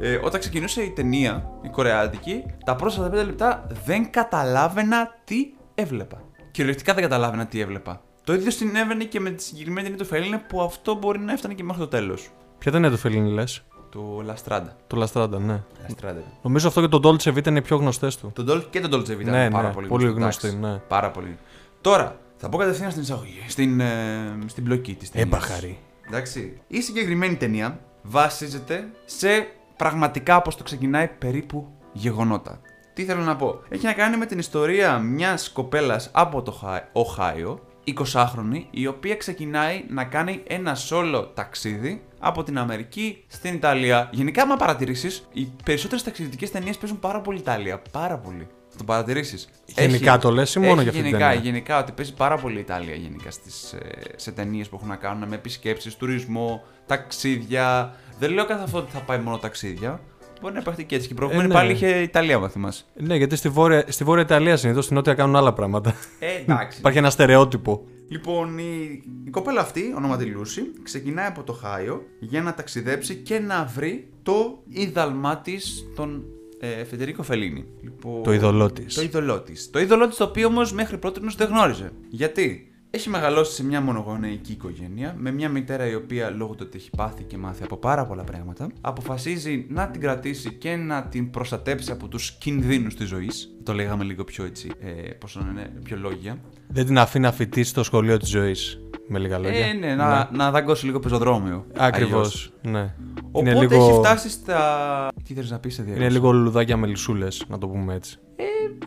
Ε, όταν ξεκινούσε η ταινία, η κορεάτικη, τα πρώτα 45 λεπτά δεν καταλάβαινα τι έβλεπα. Κυριολεκτικά δεν καταλάβαινα τι έβλεπα. Το ίδιο συνέβαινε και με τη συγκεκριμένη ταινία του Φελίνε που αυτό μπορεί να έφτανε και μέχρι το τέλος. Ποια ταινία του Φελίνη λες; Το Λαστράντα. Το Λαστράντα, ναι. Λαστράντα. Νομίζω αυτό και το Dolce Vita είναι οι πιο γνωστές του. Τον Dolce και τον Dolce Vita Ναι, είναι πάρα ναι, πολύ, πολύ γνωστό, γνωστή, εντάξει. ναι. Πάρα πολύ. Τώρα, θα πω κατευθείαν στην εισαγωγή, στην, ε, στην πλοκή της ταινίας. Έμπαχαρη. Εντάξει. Η συγκεκριμένη ταινία βασίζεται σε πραγματικά όπως το ξεκινάει περίπου γεγονότα. Τι θέλω να πω; Έχει να κάνει με την ιστορία μιας κοπέλας από το Χα- Οχάιο, 20χρονη, η οποία ξεκινάει να κάνει ένα solo ταξίδι από την Αμερική στην Ιταλία. Γενικά, άμα παρατηρήσεις, οι περισσότερες ταξιδιωτικές ταινίες παίζουν πάρα πολύ Ιταλία. Πάρα πολύ. Θα το παρατηρήσεις. Γενικά το λες ή μόνο έχει για αυτή την γενικά, ταινία; γενικά ότι παίζει πάρα πολύ η Ιταλία γενικά στις, ε, σε ταινίες που έχουν να κάνουν με επισκέψεις, τουρισμό, ταξίδια. Δεν λέω καθ' αυτό ότι θα πάει μόνο ταξίδια. Μπορεί να υπάρχει και έτσι. Και η προηγούμενη ναι. πάλι είχε Ιταλία, μα θυμάσαι. Ναι, γιατί στη Βόρεια, στη Βόρεια Ιταλία συνήθως στην Νότια κάνουν άλλα πράγματα. Ε, εντάξει. [laughs] Υπάρχει ένα στερεότυπο. Λοιπόν, η, η κοπέλα αυτή, ονόματι Λούση, ξεκινάει από το Χάιο για να ταξιδέψει και να βρει το είδαλμά της, τον ε, Φεντερίκο Φελίνη. Λοιπόν, Το είδωλό της. Το είδωλό τη. Το είδωλό τη το οποίο όμως μέχρι πρώτη δεν γνώριζε. Γιατί; Έχει μεγαλώσει σε μια μονογονεϊκή οικογένεια, με μια μητέρα η οποία λόγω του ότι έχει πάθει και μάθει από πάρα πολλά πράγματα, αποφασίζει να την κρατήσει και να την προστατέψει από τους κινδύνους της ζωής. Το λέγαμε λίγο πιο έτσι, ε, πώς να είναι, πιο λόγια. Δεν την αφήνει να φοιτήσει στο σχολείο της ζωής. Με λίγα λόγια. Ε, ναι, να, να δαγκώσει λίγο πεζοδρόμιο. Ακριβώς. Αλλιώς. Ναι. Οπότε είναι λίγο, έχει φτάσει στα. Τι θέλει να πεις σε είναι διαδικασία. λίγο λουλουδάκια με λυσούλε, να το πούμε έτσι.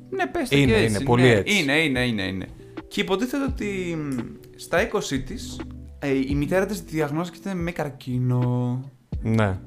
Ναι, πες το Είναι, και είναι, έτσι. πολύ ναι, έτσι. Είναι, είναι, είναι, είναι. Και υποτίθεται ότι μ, στα 20 της η μητέρα της διαγνώστηκε με καρκίνο. Ναι.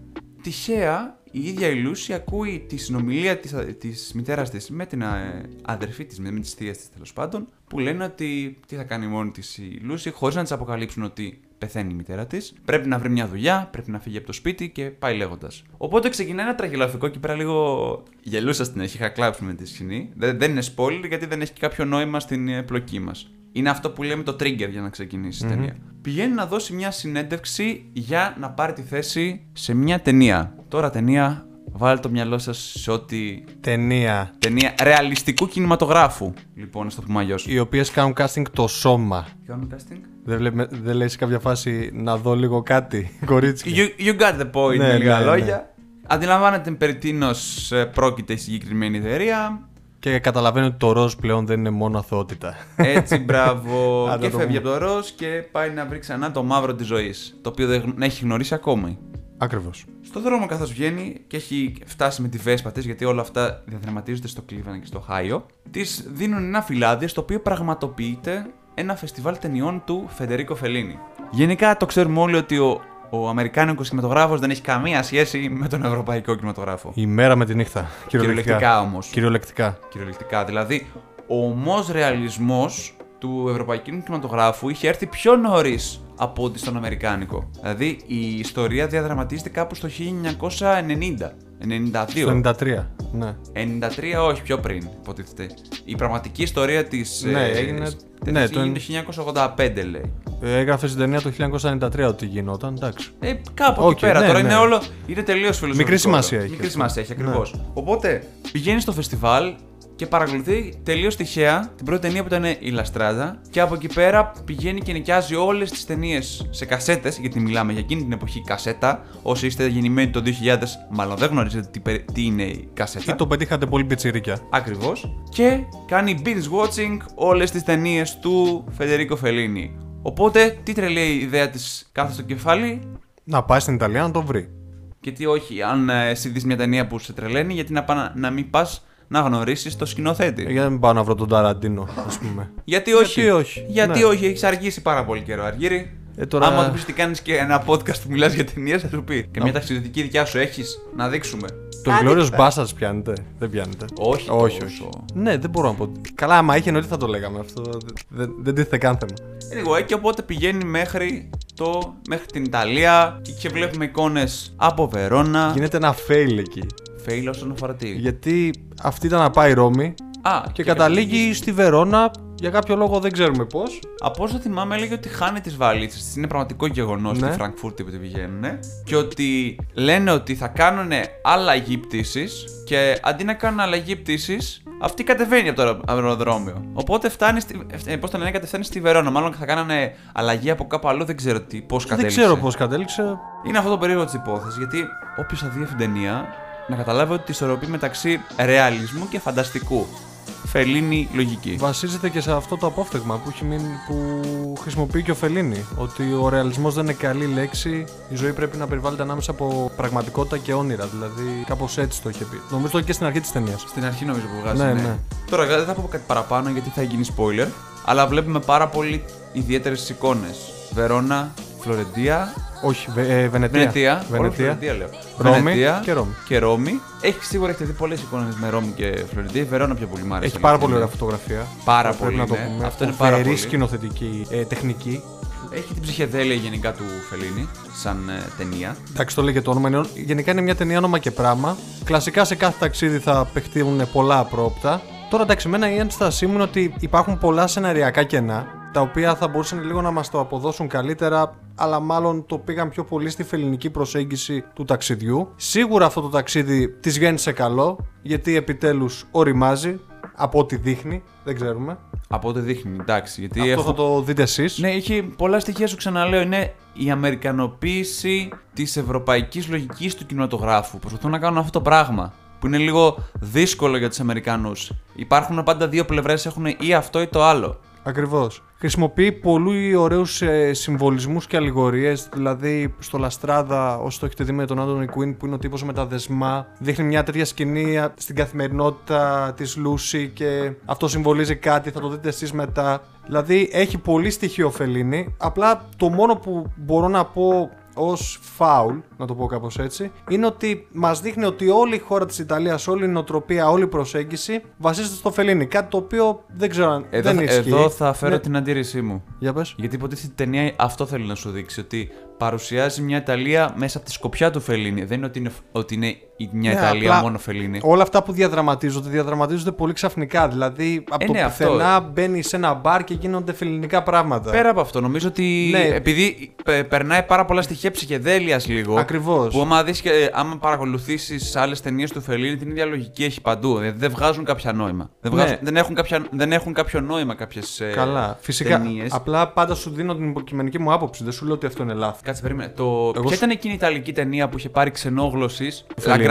Τυχαία η ίδια η Λούση ακούει τη συνομιλία της, της μητέρας της με την ε, αδερφή της, με, με τις θείες της τέλος πάντων, που λένε ότι τι θα κάνει μόνη της η Λούση, χωρίς να της αποκαλύψουν ότι πεθαίνει η μητέρα της. Πρέπει να βρει μια δουλειά, πρέπει να φύγει από το σπίτι και πάει λέγοντας. Οπότε ξεκινάει ένα τραγελαφικό και πέρα λίγο γελούσα στην αρχή, είχα κλάψει με τη σκηνή. Δεν, δεν είναι spoiler γιατί δεν έχει και κάποιο νόημα στην ε, πλοκή μας. Είναι αυτό που λέμε το trigger για να ξεκινήσεις η ταινία. Πηγαίνει να δώσει μια συνέντευξη για να πάρει τη θέση σε μια ταινία. Τώρα ταινία, βάλτε το μυαλό σας σε ό,τι. Ταινία. Ταινία ρεαλιστικού κινηματογράφου. Λοιπόν, να το πούμε αλλιώς. Οι οποίες κάνουν casting το σώμα. Κάνουν casting; Δεν, βλέπουμε, δεν λέει σε κάποια φάση να δω λίγο κάτι, [laughs] κορίτσι. You, you got the point, Ναι, με λίγα ναι, λόγια. Αντιλαμβάνεται περί τίνος ε, πρόκειται η συγκεκριμένη εταιρεία. Και καταλαβαίνω ότι το ροζ πλέον δεν είναι μόνο αθωότητα. Έτσι, [laughs] μπράβο. Άντε και το φεύγει πούμε. από το ροζ και πάει να βρει ξανά το μαύρο της ζωής. Το οποίο δεν γνω- έχει γνωρίσει ακόμη. Ακριβώς. Στο δρόμο καθώς βγαίνει και έχει φτάσει με τη βέσπα της, γιατί όλα αυτά διαδραματίζονται στο Cleveland και στο Ohio, της δίνουν ένα φυλάδι στο οποίο πραγματοποιείται ένα φεστιβάλ ταινιών του Φεντερίκο Φελίνη. Γενικά το ξέρουμε όλοι ότι ο, ο Αμερικάνικος κινηματογράφος δεν έχει καμία σχέση με τον Ευρωπαϊκό κινηματογράφο. Η μέρα με τη νύχτα. Κυριολεκτικά όμως. Κυριολεκτικά. Κυριολεκτικά. Δηλαδή, ο ομός ρεαλισμός του ευρωπαϊκού κινηματογράφου είχε έρθει πιο νωρίς από ότι στον Αμερικάνικο. Δηλαδή, η ιστορία διαδραματίζεται κάπου στο 1990. 92. Στο 93. Ναι. 93, όχι, πιο πριν, υποτίθεται. Η πραγματική ιστορία της. Ναι, έγινε- Ναι, ναι, το το- 1985, λέει. Έγραφε στην ταινία το 1993 ότι γινόταν. Εντάξει. Ε, κάπου Οκ, εκεί πέρα. ναι, Τώρα ναι. είναι όλο. Είναι τελείως φιλοσοφικό. Μικρή σημασία έχει Μικρή αυτό. σημασία έχει, Ναι. ακριβώς. Οπότε πηγαίνεις στο φεστιβάλ και παρακολουθεί τελείως τυχαία την πρώτη ταινία που ήταν η La Strada. Και από εκεί πέρα πηγαίνει και νοικιάζει όλες τις ταινίες σε κασέτες. Γιατί μιλάμε για εκείνη την εποχή κασέτα. Όσοι είστε γεννημένοι το 2000, μάλλον δεν γνωρίζετε τι, περι- τι είναι η κασέτα. Ή το πετύχατε πολύ πιτσιρίκια. Ακριβώς. Και κάνει binge watching όλες τις ταινίες του Φεντερίκο Φελίνη. Οπότε, τι τρελή ιδέα της κάθε στο κεφάλι, Να πάει στην Ιταλία να το βρει. και τι όχι, αν ε, εσύ δεις μια ταινία που σε τρελαίνει, γιατί να, πά, να, να μην πας να γνωρίσεις το σκηνοθέτη. Για να μην πάω να βρω τον Ταραντίνο, ας πούμε. Γιατί όχι. Γιατί όχι, Γιατί ναι. όχι, έχεις αργήσει πάρα πολύ καιρό, Αργύρι. Ε, τώρα- Άμα του πεις τι κάνεις και ένα podcast που μιλάς για ταινίες, θα σου πει. Και μια ταξιδιωτική δικιά σου έχεις να δείξουμε. Το Glorious Bastards πιάνετε; Δεν πιάνετε. Όχι, όχι, τόσο. όχι. Ναι, δεν μπορώ να πω. Καλά, άμα είχε εννοείται θα το λέγαμε αυτό. Δεν, δεν, δεν τίθεται καν θέμα. Anyway, και οπότε πηγαίνει μέχρι, το, μέχρι την Ιταλία και, και βλέπουμε εικόνες από Βερόνα. Γίνεται ένα fail εκεί. Fail όσον αφορά τι. Γιατί αυτή ήταν να πάει Ρώμη Α, και, καταλήγει στη Βερόνα για κάποιο λόγο δεν ξέρουμε πώς. Από όσο θυμάμαι, έλεγε ότι χάνει τις βαλίτσες της. Είναι πραγματικό γεγονός Ναι. στη Φραγκφούρτη που τη πηγαίνουν. Και ότι λένε ότι θα κάνουν αλλαγή πτήση. Και αντί να κάνουν αλλαγή πτήση, αυτή κατεβαίνει από το αεροδρόμιο. Οπότε φτάνει. Στη, ε, πώς το λένε, κατευθάνει στη Βερόνα. Μάλλον θα κάνανε αλλαγή από κάπου αλλού, δεν ξέρω πώς Δεν κατέληξε. ξέρω πώς κατέληξε. Είναι αυτό το περίεργο της υπόθεσης, γιατί όποιος θα δει αυτήν την ταινία να καταλάβει ότι ισορροπεί μεταξύ ρεαλισμού και φανταστικού. Φελίνη λογική. Βασίζεται και σε αυτό το απόφθεγμα που, έχει μείνει, που χρησιμοποιεί και ο Φελίνη. Ότι ο ρεαλισμός δεν είναι καλή λέξη. Η ζωή πρέπει να περιβάλλεται ανάμεσα από πραγματικότητα και όνειρα. Δηλαδή, κάπως έτσι το είχε πει. Νομίζω το είχε και στην αρχή της ταινίας. Στην αρχή νομίζω που βγάζει. Ναι, Ναι, ναι. Τώρα δεν θα πω κάτι παραπάνω γιατί θα γίνει spoiler. Αλλά βλέπουμε πάρα πολύ ιδιαίτερες εικόνες. Βερόνα, Φλωρεντία, Όχι, Βε- ε, Βενετία. Βενετία. όλο Βενετία. Φλωρεντία λέω. Ρώμη Βενετία και Ρώμη. Και Ρώμη. Έχει σίγουρα έχετε δει πολλές εικόνες με Ρώμη και Φλωρεντία. Η Βερόνα πιο πολύ μ' άρεσε. Έχει πάρα πολύ αλήθεια ωραία είναι. φωτογραφία. Πάρα Πρέπει πολύ, να το ναι. πούμε. Αυτό είναι πάρα Φοβερή πολύ. σκηνοθετική ε, τεχνική. Έχει την ψυχεδέλεια γενικά του Φελίνη, σαν ε, ταινία. Εντάξει, το λέει και το όνομα. Είναι, γενικά είναι μια ταινία όνομα και πράγμα. Κλασικά σε κάθε ταξίδι θα παιχτούν πολλά απρόπτα. Τώρα εντάξει, εμένα η ένστασή μου είναι ότι υπάρχουν πολλά σεναριακά κενά τα οποία θα μπορούσαν λίγο να μας το αποδώσουν καλύτερα αλλά μάλλον το πήγαν πιο πολύ στη φεληνική προσέγγιση του ταξιδιού. Σίγουρα αυτό το ταξίδι της βγαίνει σε καλό γιατί επιτέλους οριμάζει από ό,τι δείχνει, δεν ξέρουμε. Από ό,τι δείχνει, εντάξει. Γιατί Αυτό έχω... θα το δείτε εσείς. Ναι, έχει πολλά στοιχεία, σου ξαναλέω. Είναι η αμερικανοποίηση της ευρωπαϊκής λογικής του κινηματογράφου. Προσπαθούν να κάνουν αυτό το πράγμα. Που είναι λίγο δύσκολο για τους Αμερικανούς. Υπάρχουν πάντα δύο πλευρές, έχουν ή αυτό ή το άλλο. Ακριβώς. Χρησιμοποιεί πολύ ωραίους ε, συμβολισμούς και αλληγορίες. Δηλαδή, στο Λαστράδα, όσο το έχετε δει με τον Άντωνι Κουίν, που είναι ο τύπος με τα δεσμά, δείχνει μια τέτοια σκηνή στην καθημερινότητα της Λούση και αυτό συμβολίζει κάτι. Θα το δείτε εσείς μετά. Δηλαδή, έχει πολύ στοιχείο Φελίνη. Απλά το μόνο που μπορώ να πω ως φάουλ, να το πω κάπως έτσι, είναι ότι μας δείχνει ότι όλη η χώρα της Ιταλίας, όλη η νοοτροπία, όλη η προσέγγιση βασίζεται στο Φελίνη. Κάτι το οποίο δεν ξέρω αν Εδώ, δεν ισχύει. εδώ θα φέρω Ναι. την αντίρρησή μου. Για πες. Γιατί υποτίθεται η ταινία αυτό θέλει να σου δείξει. Ότι παρουσιάζει μια Ιταλία μέσα από τη σκοπιά του Φελίνη. Δεν είναι ότι είναι, ότι είναι η- μια Ναι, Ιταλία απλά μόνο Φελίνη. Όλα αυτά που διαδραματίζονται, διαδραματίζονται πολύ ξαφνικά. Δηλαδή, από Ε, το ναι, αυτό. πουθενά μπαίνει σε ένα μπαρ και γίνονται φιλινικά πράγματα. Πέρα από αυτό, νομίζω ότι Ναι. επειδή πε- περνάει πάρα πολλά στοιχεία ψυχεδέλειας λίγο. Ακριβώς. Που άμα, δεις και, άμα παρακολουθήσεις άλλες ταινίες του Φελίνη, την ίδια λογική έχει παντού. Δηλαδή δεν βγάζουν κάποια νόημα. Δεν, Ναι. βγάζουν, δεν, έχουν, κάποια, δεν έχουν κάποιο νόημα κάποιες Καλά. Φυσικά. ταινίες. Απλά πάντα σου δίνω την υποκειμενική μου άποψη. Δεν σου λέω ότι αυτό είναι λάθος. Κάτσε, περίμενε. Το... Εγώ Ποια σου- ήταν εκείνη η Ιταλική ταινία που είχε πάρει ξενόγλωση. Φελίνη.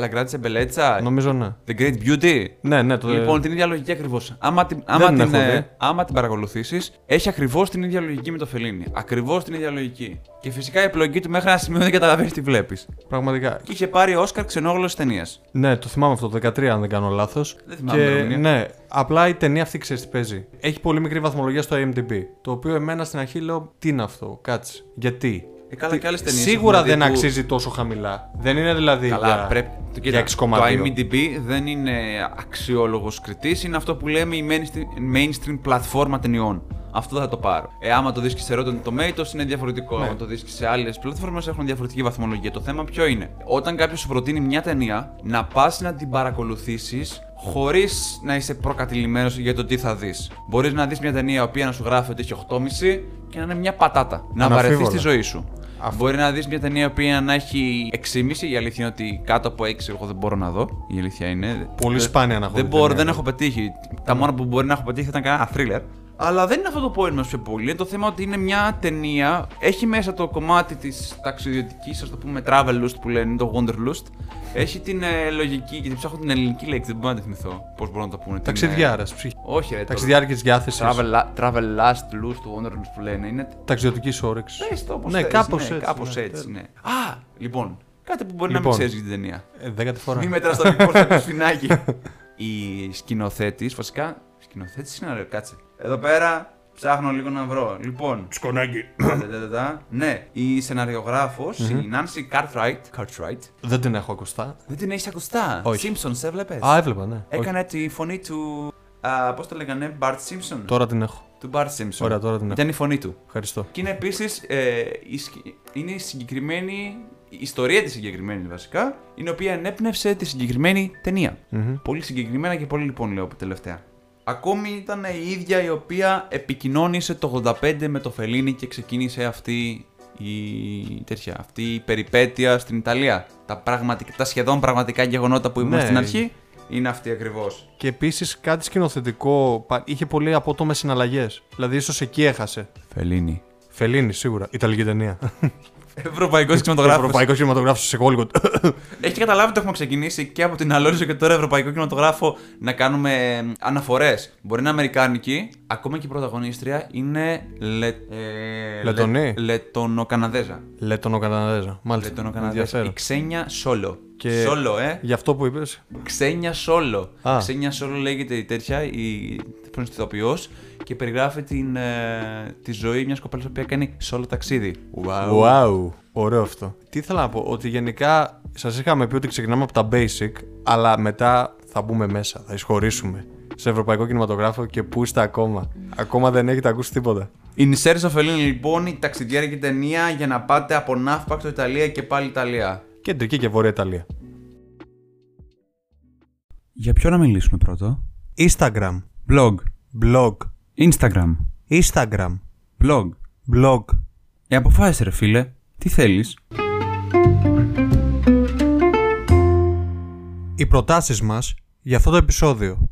La Grande Bellezza; Νομίζω ναι. The Great Beauty; Ναι, ναι. Το... Λοιπόν, την ίδια λογική ακριβώς. Άμα την, άμα την την, έχω ε, δει. άμα την παρακολουθήσεις, έχει ακριβώς την ίδια λογική με το Φελίνη. Ακριβώς την ίδια λογική. Και φυσικά η επιλογή του μέχρι ένα σημείο δεν καταλαβαίνεις τι βλέπεις. Πραγματικά. Και είχε πάρει Όσκαρ ξενόγλωση ταινίας. Ναι, το θυμάμαι αυτό, το 13 αν δεν κάνω λάθος. Δεν θυμάμαι Και ημερομηνία. ναι, απλά η ταινία αυτή ξέρεις τι παίζει. Έχει πολύ μικρή βαθμολογία στο IMDb. Το οποίο εμένα στην αρχή λέω τι είναι αυτό, κάτσε. Γιατί; Ε, καλά, και άλλες ταινίες Σίγουρα έχουμε δει δεν που- αξίζει τόσο χαμηλά. Δεν είναι δηλαδή. Καλά, για... πρέπει. Το, κοίτα, για το 6,2. IMDb δεν είναι αξιόλογος κριτής, είναι αυτό που λέμε η mainstream, mainstream πλατφόρμα ταινιών. Αυτό θα το πάρω. Ε, άμα το δεις και σε Rotten Tomatoes είναι διαφορετικό. Ναι. Άμα το δεις και σε άλλες πλατφόρμες έχουν διαφορετική βαθμολογία. Το θέμα ποιο είναι; Όταν κάποιος σου προτείνει μια ταινία, να πας να την παρακολουθήσεις χωρίς να είσαι προκατηλημένος για το τι θα δεις. Μπορείς να δεις μια ταινία η οποία να σου γράφει ότι έχει 8,5 και να είναι μια πατάτα. Να βαρεθείς Αναμφίβολα. τη ζωή σου. Αυτό. Μπορεί να δεις μια ταινία η οποία να έχει 6,5. Η αλήθεια είναι ότι κάτω από 6 εγώ δεν μπορώ να δω. Η αλήθεια είναι. Πολύ Δεν- σπάνια να έχω Δεν δει μπορώ, ταινία. δεν έχω πετύχει. Τα μόνα που μπορεί να έχω πετύχει θα ήταν κανένα thriller. Αλλά δεν είναι αυτό το point μας πιο πολύ. Είναι το θέμα ότι είναι μια ταινία. Έχει μέσα το κομμάτι της ταξιδιωτικής, ας το πούμε, travel lust που λένε, το wanderlust. Έχει την ε, λογική, γιατί ψάχνω την ελληνική λέξη, δεν μπορώ να τη θυμηθώ. Πώς μπορώ να το πούνε. την, ε, Ταξιδιάρας. Ψυχ... Όχι, ρε. το Ταξιδιάρικη διάθεσης. Travel, travel lust, lust, wanderlust που λένε. Είναι Ταξιδιωτικής όρεξης. Πες το όπως Ναι, θες, κάπως ναι, έτσι, κάπως ναι. έτσι, ναι. Α, λοιπόν, κάτι που μπορεί να Λοιπόν. μην ξέρεις για την ταινία. Ε, δέκατη φορά. Μη μετράς το μικρό στο [laughs] σφινάκι. Η σκηνοθέτης, βασικά, σκηνοθέτης είναι ωραίο, κάτσε. Εδώ πέρα ψάχνω λίγο να βρω. Λοιπόν, Σκονάκι. τατατατατα. ναι, η σεναριογράφος, η Nancy Cartwright, Cartwright, Δεν την έχω ακουστά. δεν την έχεις ακουστά; Όχι. Simpsons, έβλεπες. Α, έβλεπα, ναι. Όχι. Έκανε τη φωνή του, α, πώς το λέγανε, Bart Simpson; Τώρα την έχω. Του Bart Simpson. Ωραία, τώρα την έχω. Ήταν η φωνή του. Ευχαριστώ. Και είναι επίσης η, σκη- είναι η συγκεκριμένη. Η ιστορία της συγκεκριμένης βασικά, η οποία ενέπνευσε τη συγκεκριμένη ταινία. Μμμ. Πολύ συγκεκριμένα και πολύ λοιπόν λέω τελευταία. Ακόμη ήταν η ίδια η οποία επικοινώνησε το 85 με το Φελίνι και ξεκίνησε αυτή η, τέτοια, αυτή η περιπέτεια στην Ιταλία. Τα, πραγματικά, τα σχεδόν πραγματικά γεγονότα που είπαμε Ναι. στην αρχή είναι αυτή ακριβώς. Και επίσης κάτι σκηνοθετικό. πα- Είχε πολύ απότομες συναλλαγές. Δηλαδή, ίσως εκεί έχασε. Φελίνι. Φελίνη, σίγουρα. Ιταλική ταινία. Ευρωπαϊκός κινηματογράφος. Ευρωπαϊκός κινηματογράφος σε Hollywood. Έχει καταλάβει ότι έχουμε ξεκινήσει και από την Αλόριζο και τώρα Ευρωπαϊκό Κινηματογράφο να κάνουμε αναφορές. Μπορεί να είναι Αμερικάνικη, ακόμα και η πρωταγωνίστρια είναι λε... ε, Λετονή. λε... Λετονοκαναδέζα. Λετωνο Καναδέζα. Μάλιστα. Λετονοκαναδέζα. Ενδιαφέρον. Η Ξένια Σόλο. Και- Σόλο, ε. Γι' αυτό που είπες. Ξένια Σόλο. Α. Ξένια Σόλο λέγεται η τέτοια, η ηθοποιός και περιγράφει την, ε, τη ζωή μιας κοπέλας που κάνει σόλο ταξίδι. Wow. Wow. Ωραίο αυτό. Τι ήθελα να πω, ότι γενικά σας είχαμε πει ότι ξεκινάμε από τα basic, αλλά μετά θα μπούμε μέσα, θα εισχωρήσουμε σε ευρωπαϊκό κινηματογράφο και πού είστε ακόμα. Ακόμα δεν έχετε ακούσει τίποτα. Η Νισέρη Σοφελίνη λοιπόν, η ταξιδιάρικη ταινία για να πάτε από Ναύπακτο Ιταλία και πάλι Ιταλία. Κεντρική και βόρεια Ιταλία. Για ποιο να μιλήσουμε πρώτο; Instagram. Blog. Blog. Instagram. Instagram. Blog. Blog. Ε, αποφάσισε ρε φίλε. Τι θέλεις; Οι προτάσεις μας για αυτό το επεισόδιο.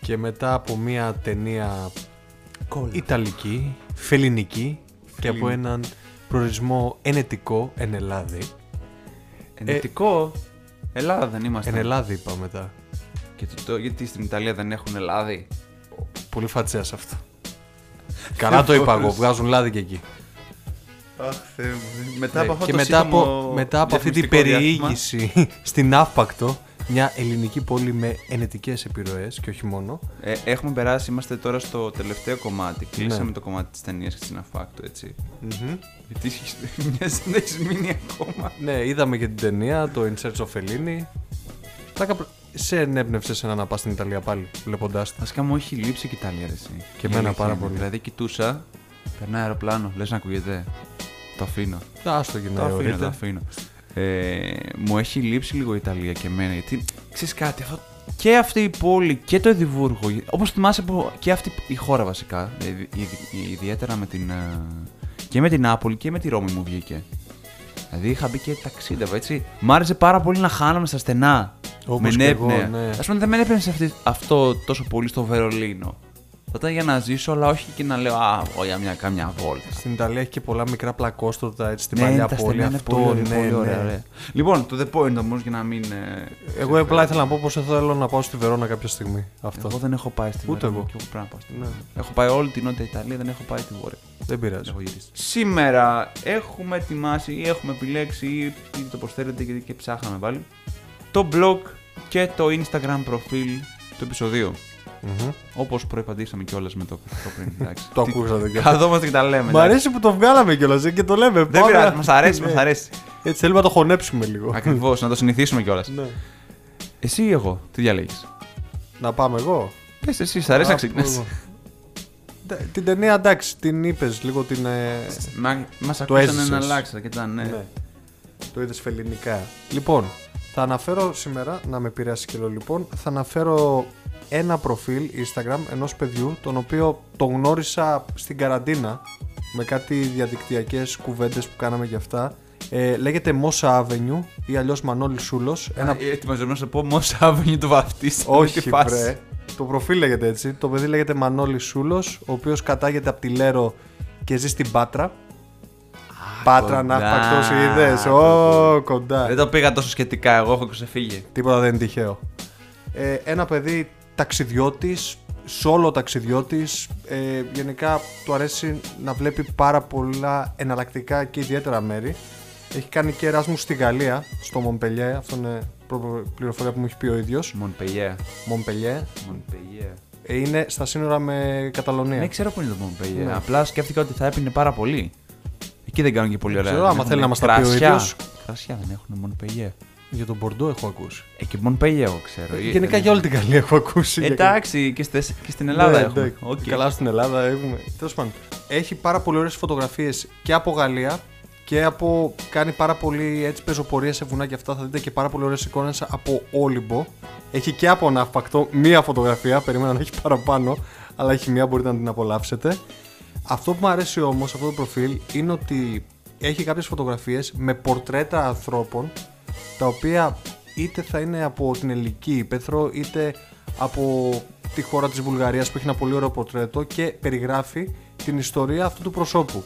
Και μετά από μια ταινία Ιταλική, φελινική και από έναν προορισμό ενετικό εν Ελλάδη. Ενετικό; Ελλάδα δεν είμαστε. Εν Ελλάδα είπα μετά. Και το, το- γιατί στην Ιταλία δεν έχουν λάδι. Πολύ φατσέας αυτό. Καλά το είπα εγώ, βγάζουν λάδι και εκεί. Αχ, Θεέ μου. Μετά Ναι, από αυτό και το μετά από, σύντομο μετά από αυτή την διαφημιστικό διάστημα, περιήγηση στην Αύπακτο, μια ελληνική πόλη με ενετικές επιρροές και όχι μόνο. Ε, έχουμε περάσει, είμαστε τώρα στο τελευταίο κομμάτι. Κλείσαμε Ναι. το κομμάτι της ταινίας και στην Αφάκτο, έτσι. Γιατί έχεις- μοιάζει να έχεις μείνει ακόμα. Ναι, είδαμε και την ταινία, το In Search of Fellini. Πλάκα, σε ενέπνευσε σε να πας στην Ιταλία πάλι, βλέποντάς τα. Βασικά μου έχει λείψει και η Ιταλία, ρε, εσύ. Και Η εμένα αλήθεια πάρα είναι. πολύ. Δηλαδή, κοιτούσα, περνάει αεροπλάνο, λες να ακούγεται. Το αφήνω. Άστο και Το να αφήνω, το εωρείται. αφήνω. Ε, μου έχει λείψει λίγο η Ιταλία και εμένα. Γιατί ξέρεις κάτι, αυτό, και αυτή η πόλη και το Εδιμβούργο. Όπως θυμάσαι που και αυτή η χώρα βασικά. ε, ιδι- ιδι- ιδιαίτερα με την. ε, και με την Νάπολη και με τη Ρώμη μου βγήκε. Δηλαδή είχα μπει και ταξίδευα έτσι. Μ' άρεσε πάρα πολύ να χάνομαι στα στενά. Όπως με και εγώ, νέπνεε. ναι. Α πούμε δεν με έπαιρνε αυτή- αυτό τόσο πολύ στο Βερολίνο. Θα ήταν για να ζήσω, αλλά όχι και να λέω Α, εγώ για μια κάμια βόλτα. Στην Ιταλία έχει και πολλά μικρά πλακόστοτα έτσι στην Ναι, παλιά τα πόλη. στενά είναι Αυτό, πολύ, ωραία, ναι, πολύ ναι. ωραία, ωραία. Λοιπόν, το the point όμως για να μην. ε, Εγώ απλά ήθελα να πω πως θέλω να πάω στη Βερόνα κάποια στιγμή. Αυτό. Εγώ δεν έχω πάει στη Ούτε Βερόνα εγώ. και εγώ πρέπει να πάω στη Ναι. Βερόνα. Έχω πάει όλη την Νότια Ιταλία, δεν έχω πάει τη Βόρεια. Δεν πειράζει. Δεν έχω γυρίσει. Σήμερα έχουμε ετοιμάσει ή έχουμε επιλέξει ή πείτε το πώς θέλετε γιατί και ψάχναμε πάλι το blog και το Instagram προφίλ του επεισοδίου. Μμμ. Όπως προϋπαντήσαμε κιόλας με το, το πριν. εντάξει. Το Τι- ακούσατε και Καθόμαστε και τα λέμε. Μ' εντάξει. αρέσει που το βγάλαμε κιόλας και το λέμε. Δεν Πάμε- πειράζει, μας αρέσει, Ναι. μα αρέσει. Έτσι θέλουμε να το χωνέψουμε λίγο. Ακριβώς, να το συνηθίσουμε κιόλας. Ναι. Εσύ ή εγώ, τι διαλέγεις; Να πάμε εγώ; Πες εσύ, σ' αρέσει να Α, ξεκινήσει. πω εγώ. Τε- Την ταινία εντάξει, την είπες λίγο την. ε, Μα μας Το ακούσανε έζησες. να αλλάξατε και ήταν ναι. ναι. Το είδες φελινικά. Λοιπόν, θα αναφέρω σήμερα, να με επηρεάσει και λοιπόν, θα αναφέρω ένα προφίλ Instagram ενός παιδιού, τον οποίο το γνώρισα στην καραντίνα με κάτι διαδικτυακές κουβέντες που κάναμε για αυτά. Ε, λέγεται Mossa Avenue ή αλλιώς Μανώλη Σούλος. Ένα... Ετοιμαζόμουν να σου πω Moss Avenue του βαφτίστα. Όχι, βρε. Το προφίλ λέγεται έτσι. Το παιδί λέγεται Μανώλη Σούλος, ο οποίος κατάγεται από τη Λέρο και ζει στην Πάτρα. Πάτρα να κοντά. πακτώσει είδες; Το Ω, κοντά. Δεν το πήγα τόσο σχετικά, εγώ έχω ξεφύγει. Τίποτα δεν είναι τυχαίο. Ε, ένα παιδί ταξιδιώτης, σόλο ταξιδιώτης. Ε, γενικά του αρέσει να βλέπει πάρα πολλά εναλλακτικά και ιδιαίτερα μέρη. Έχει κάνει και εράσμου στη Γαλλία, στο Μονπελιέ. Αυτό είναι προ- πληροφορία που μου έχει πει ο ίδιος. Montpellier. Μονπελιέ. Montpellier. Ε, είναι στα σύνορα με Καταλωνία. Ναι, ξέρω που είναι το Montpellier. Ναι. Απλά σκέφτηκα ότι θα έπινε πάρα πολύ. Εκεί δεν κάνουν και πολύ ωραία. ξέρω, άμα Δεν θέλει να έχουν μας τα πει ο κρασιά. ίδιος. Κρασιά δεν έχουν Montpellier. Για τον Μπορντό έχω ακούσει. Ε, και Montpellier εγώ ξέρω. Ε, Γενικά δεν για όλη την Γαλλία έχω ακούσει. για Εντάξει, και, στις- και στην Ελλάδα Ναι, έχουμε. εντάξει. Οκ. Καλά στην Ελλάδα έχουμε. Τέλος πάντων. Έχει πάρα πολύ ωραίες φωτογραφίες και από Γαλλία και από. Κάνει πάρα πολύ έτσι πεζοπορία σε βουνά και αυτά. Θα δείτε και πάρα πολύ ωραίες εικόνες από Όλυμπο. Έχει και από ναύπακτο μία φωτογραφία. Περίμενα να έχει παραπάνω. Αλλά έχει μία, μπορείτε να την απολαύσετε. Αυτό που μου αρέσει όμως αυτό το προφίλ είναι ότι έχει κάποιες φωτογραφίες με πορτρέτα ανθρώπων τα οποία είτε θα είναι από την ελληνική ύπεθρο είτε από τη χώρα της Βουλγαρίας που έχει ένα πολύ ωραίο πορτρέτο και περιγράφει την ιστορία αυτού του προσώπου.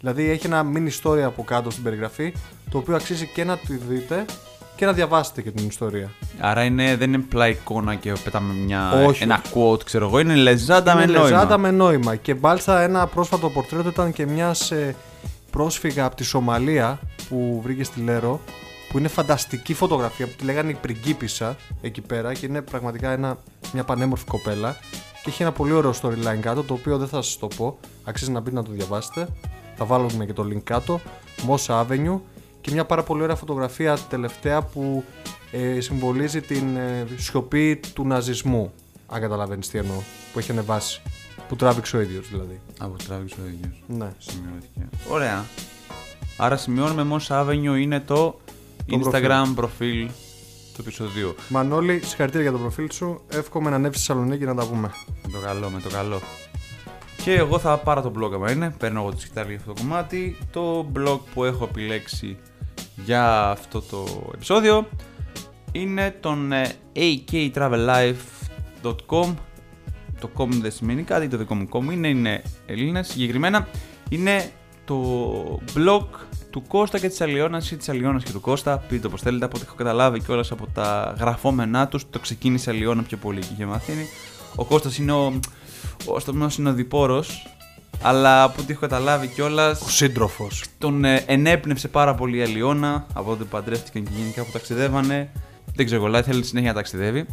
Δηλαδή έχει ένα mini ιστορία από κάτω στην περιγραφή το οποίο αξίζει και να τη δείτε και να διαβάσετε και την ιστορία. Άρα είναι, δεν είναι απλά εικόνα και πετάμε μια, Όχι. ένα quote, ξέρω εγώ. Είναι λεζάντα με Είναι νόημα. λεζάντα με νόημα. Και μάλιστα ένα πρόσφατο πορτρέτο ήταν και μια πρόσφυγα από τη Σομαλία που βρήκε στη Λέρο. Που είναι φανταστική φωτογραφία που τη λέγανε η πριγκίπισσα εκεί πέρα και είναι πραγματικά ένα, μια πανέμορφη κοπέλα. Και έχει ένα πολύ ωραίο storyline κάτω το οποίο δεν θα σας το πω. Αξίζει να μπείτε να το διαβάσετε. Θα βάλουμε και το link κάτω. Moss Avenue. Και μια πάρα πολύ ωραία φωτογραφία τελευταία που ε, συμβολίζει την ε, σιωπή του ναζισμού. Αν καταλαβαίνεις τι εννοώ. Που έχει ανεβάσει. Που τράβηξε ο ίδιος δηλαδή. Από τράβηξε ο ίδιος. Ναι. Σημειώθηκε. Ωραία. Άρα σημειώνουμε Moss Avenue είναι το, Το Instagram προφίλ του επεισοδίου. Μανώλη, συγχαρητήρια για το προφίλ σου. Εύχομαι να ανέβεις στη Θεσσαλονίκη να τα πούμε. Με το καλό, με το καλό. Και εγώ θα πάρω το blog άμα είναι. Παίρνω εγώ τη σκητάλη για αυτό το κομμάτι. Το blog που έχω επιλέξει για αυτό το επεισόδιο είναι τον ε, aktravellife.com Το com δεν σημαίνει κάτι, το δικό μου com είναι, είναι Έλληνες. Συγκεκριμένα είναι το blog του Κώστα και της Αλιώνας ή της Αλιώνας και του Κώστα. Πείτε όπως θέλετε, από ό,τι έχω καταλάβει κιόλα από τα γραφόμενά τους. Το ξεκίνησε η Αλιώνα πιο πολύ και είχε μαθαίνει. Ο Κώστας είναι ο. Ο Αστυνομικό είναι ο διπόρος. Αλλά από ό,τι έχω καταλάβει κιόλας. Ο σύντροφος. Τον ε, ενέπνευσε πάρα πολύ η Αλιώνα από τότε που παντρεύτηκαν και γενικά που ταξιδεύανε. Δεν ξέρω, αλλά ήθελε συνέχεια να ταξιδεύει.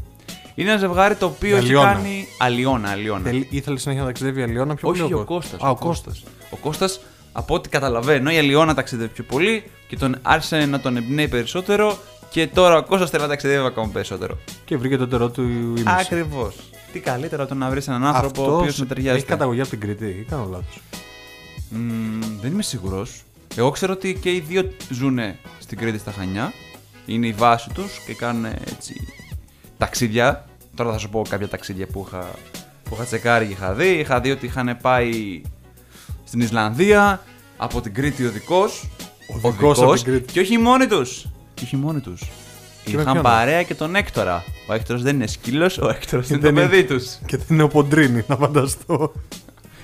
Είναι ένα ζευγάρι το οποίο έχει Αλιώνα. κάνει. Αλιώνα, Αλιώνα. Ήθελες συνέχεια να ταξιδεύει η Αλιώνα πιο Όχι, πολύ. ο Κώστας. Α, ο Κώστας. Ο Κώστας, από ό,τι καταλαβαίνω, η Αλιώνα ταξιδεύει πιο πολύ και τον άρχισε να τον εμπνέει περισσότερο και τώρα ο Κώστας θέλει να ταξιδεύει ακόμα περισσότερο. Και βρήκε το τερό του ήμιση. Ακριβώς. Τι καλύτερα το να βρεις έναν άνθρωπο ο οποίος Αυτός με ταιριάζει. έχει καταγωγή από την Κρήτη ή κάνω λάθος. Μμμ, δεν είμαι σίγουρος. Εγώ ξέρω ότι και οι δύο ζουν στην Κρήτη στα Χανιά. Είναι η βάση τους και κάνουν έτσι ταξίδια. Τώρα θα σου πω κάποια ταξίδια που είχα, που είχα τσεκάρει και είχα δει. Είχα δει ότι είχαν πάει στην Ισλανδία από την Κρήτη οδικό. Οδικός από την Κρήτη. Και όχι μόνοι τους. Και όχι μόνοι τους. Και με Είχαν ποιον; παρέα και τον Έκτορα. Ο Έκτορας δεν είναι σκύλος, ο Έκτορας είναι το δεν είναι- παιδί τους. Και δεν είναι ο Ποντρίνη, να φανταστώ.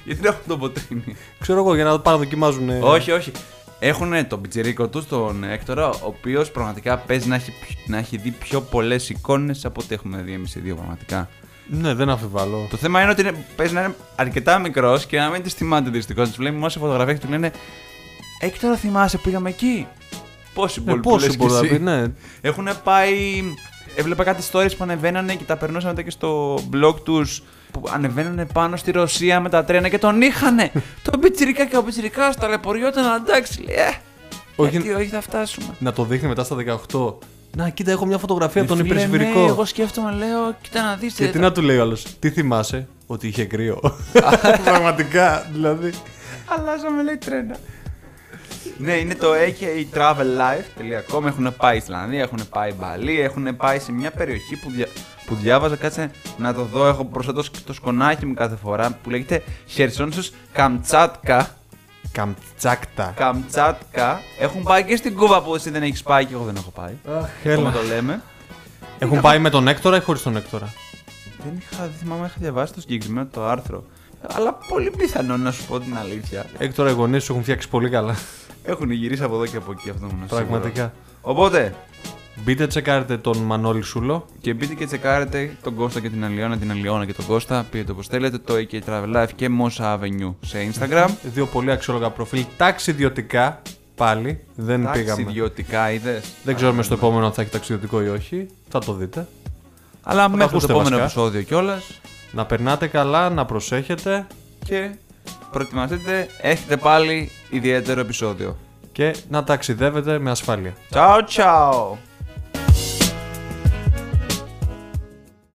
Γιατί δεν έχουν τον ποτρίνι. Ξέρω εγώ για να το παραδοκιμάζουν. Όχι, όχι. Έχουν τον πιτσιρίκο τους, τον Έκτορα, ο οποίος πραγματικά παίζει να έχει, να έχει δει πιο πολλές εικόνες από ό,τι έχουμε δει εμείς οι δύο πραγματικά. Ναι, δεν αμφιβάλλω. Το θέμα είναι ότι είναι, παίζει να είναι αρκετά μικρός και να μην τη θυμάται δυστυχώς. Του βλέπει μόνο σε φωτογραφία και του λένε Έκτορα, θυμάσαι, πήγαμε εκεί. Πόσοι Ναι, μπορεί πόσο μπορεί να πει, ναι. Έχουν πάει. Έβλεπα κάτι stories που ανεβαίνανε και τα περνούσαν μετά και στο blog τους. Που ανεβαίνανε πάνω στη Ρωσία με τα τρένα και τον είχανε. [laughs] τον πιτσιρικά και ο πιτσιρικάς ταλαιπωριόταν. Εντάξει, λέει. Ε, Όχι. γιατί όχι, θα φτάσουμε. Να το δείχνει μετά στα 18. Να, κοίτα, έχω μια φωτογραφία από τον Φίλε, υπερσυμβηρικό. ναι, εγώ σκέφτομαι, λέω, κοίτα να δεις. Και τι να του λέει ο άλλος, Τι θυμάσαι, Ότι είχε κρύο; [laughs] [laughs] Πραγματικά, δηλαδή. Αλλάζαμε λέει τρένα. ναι, είναι το aktravellife.com. Έχουν πάει Ισλανδία, έχουν πάει Μπαλί, έχουν πάει σε μια περιοχή που, δια... που διάβαζα. Κάτσε να το δω. Έχω μπροστά το, σκ- το σκονάκι μου κάθε φορά που λέγεται Χερσόνησος Καμτσάτκα. Καμτσάκτα. Καμτσάτκα. Έχουν πάει και στην Κούβα που εσύ δεν έχεις πάει και εγώ δεν έχω πάει. Como το λέμε. Έχουν πάει με τον Έκτορα ή χωρίς τον Έκτορα; Δεν είχα, δεν θυμάμαι, είχα διαβάσει το συγκεκριμένο το άρθρο. Αλλά πολύ πιθανό να σου πω την αλήθεια. Έκτορα οι γονείς σου έχουν φτιάξει πολύ καλά. Έχουν γυρίσει από εδώ και από εκεί αυτό μου είναι σίγουρο. Πραγματικά. Οπότε, Μπείτε, τσεκάρετε τον Μανώλη Σούλο. και μπείτε και τσεκάρετε τον Κώστα και την Αλιώνα, την Αλιώνα και τον Κώστα. Πείτε όπως θέλετε, το AK Travel Life και Mosa Avenue σε Instagram. Δύο πολύ αξιόλογα προφίλ. Ταξιδιωτικά πάλι. Δεν πήγαμε. Ταξιδιωτικά είδες; Δεν ξέρουμε στο επόμενο αν θα έχει ταξιδιωτικό ή όχι. Θα το δείτε. Αλλά το μέχρι το ακούσετε επόμενο βασικά. επεισόδιο κιόλας. Να περνάτε καλά, να προσέχετε Και προετοιμαστείτε, έχετε πάλι ιδιαίτερο επεισόδιο. και να ταξιδεύετε με ασφάλεια. Ciao ciao!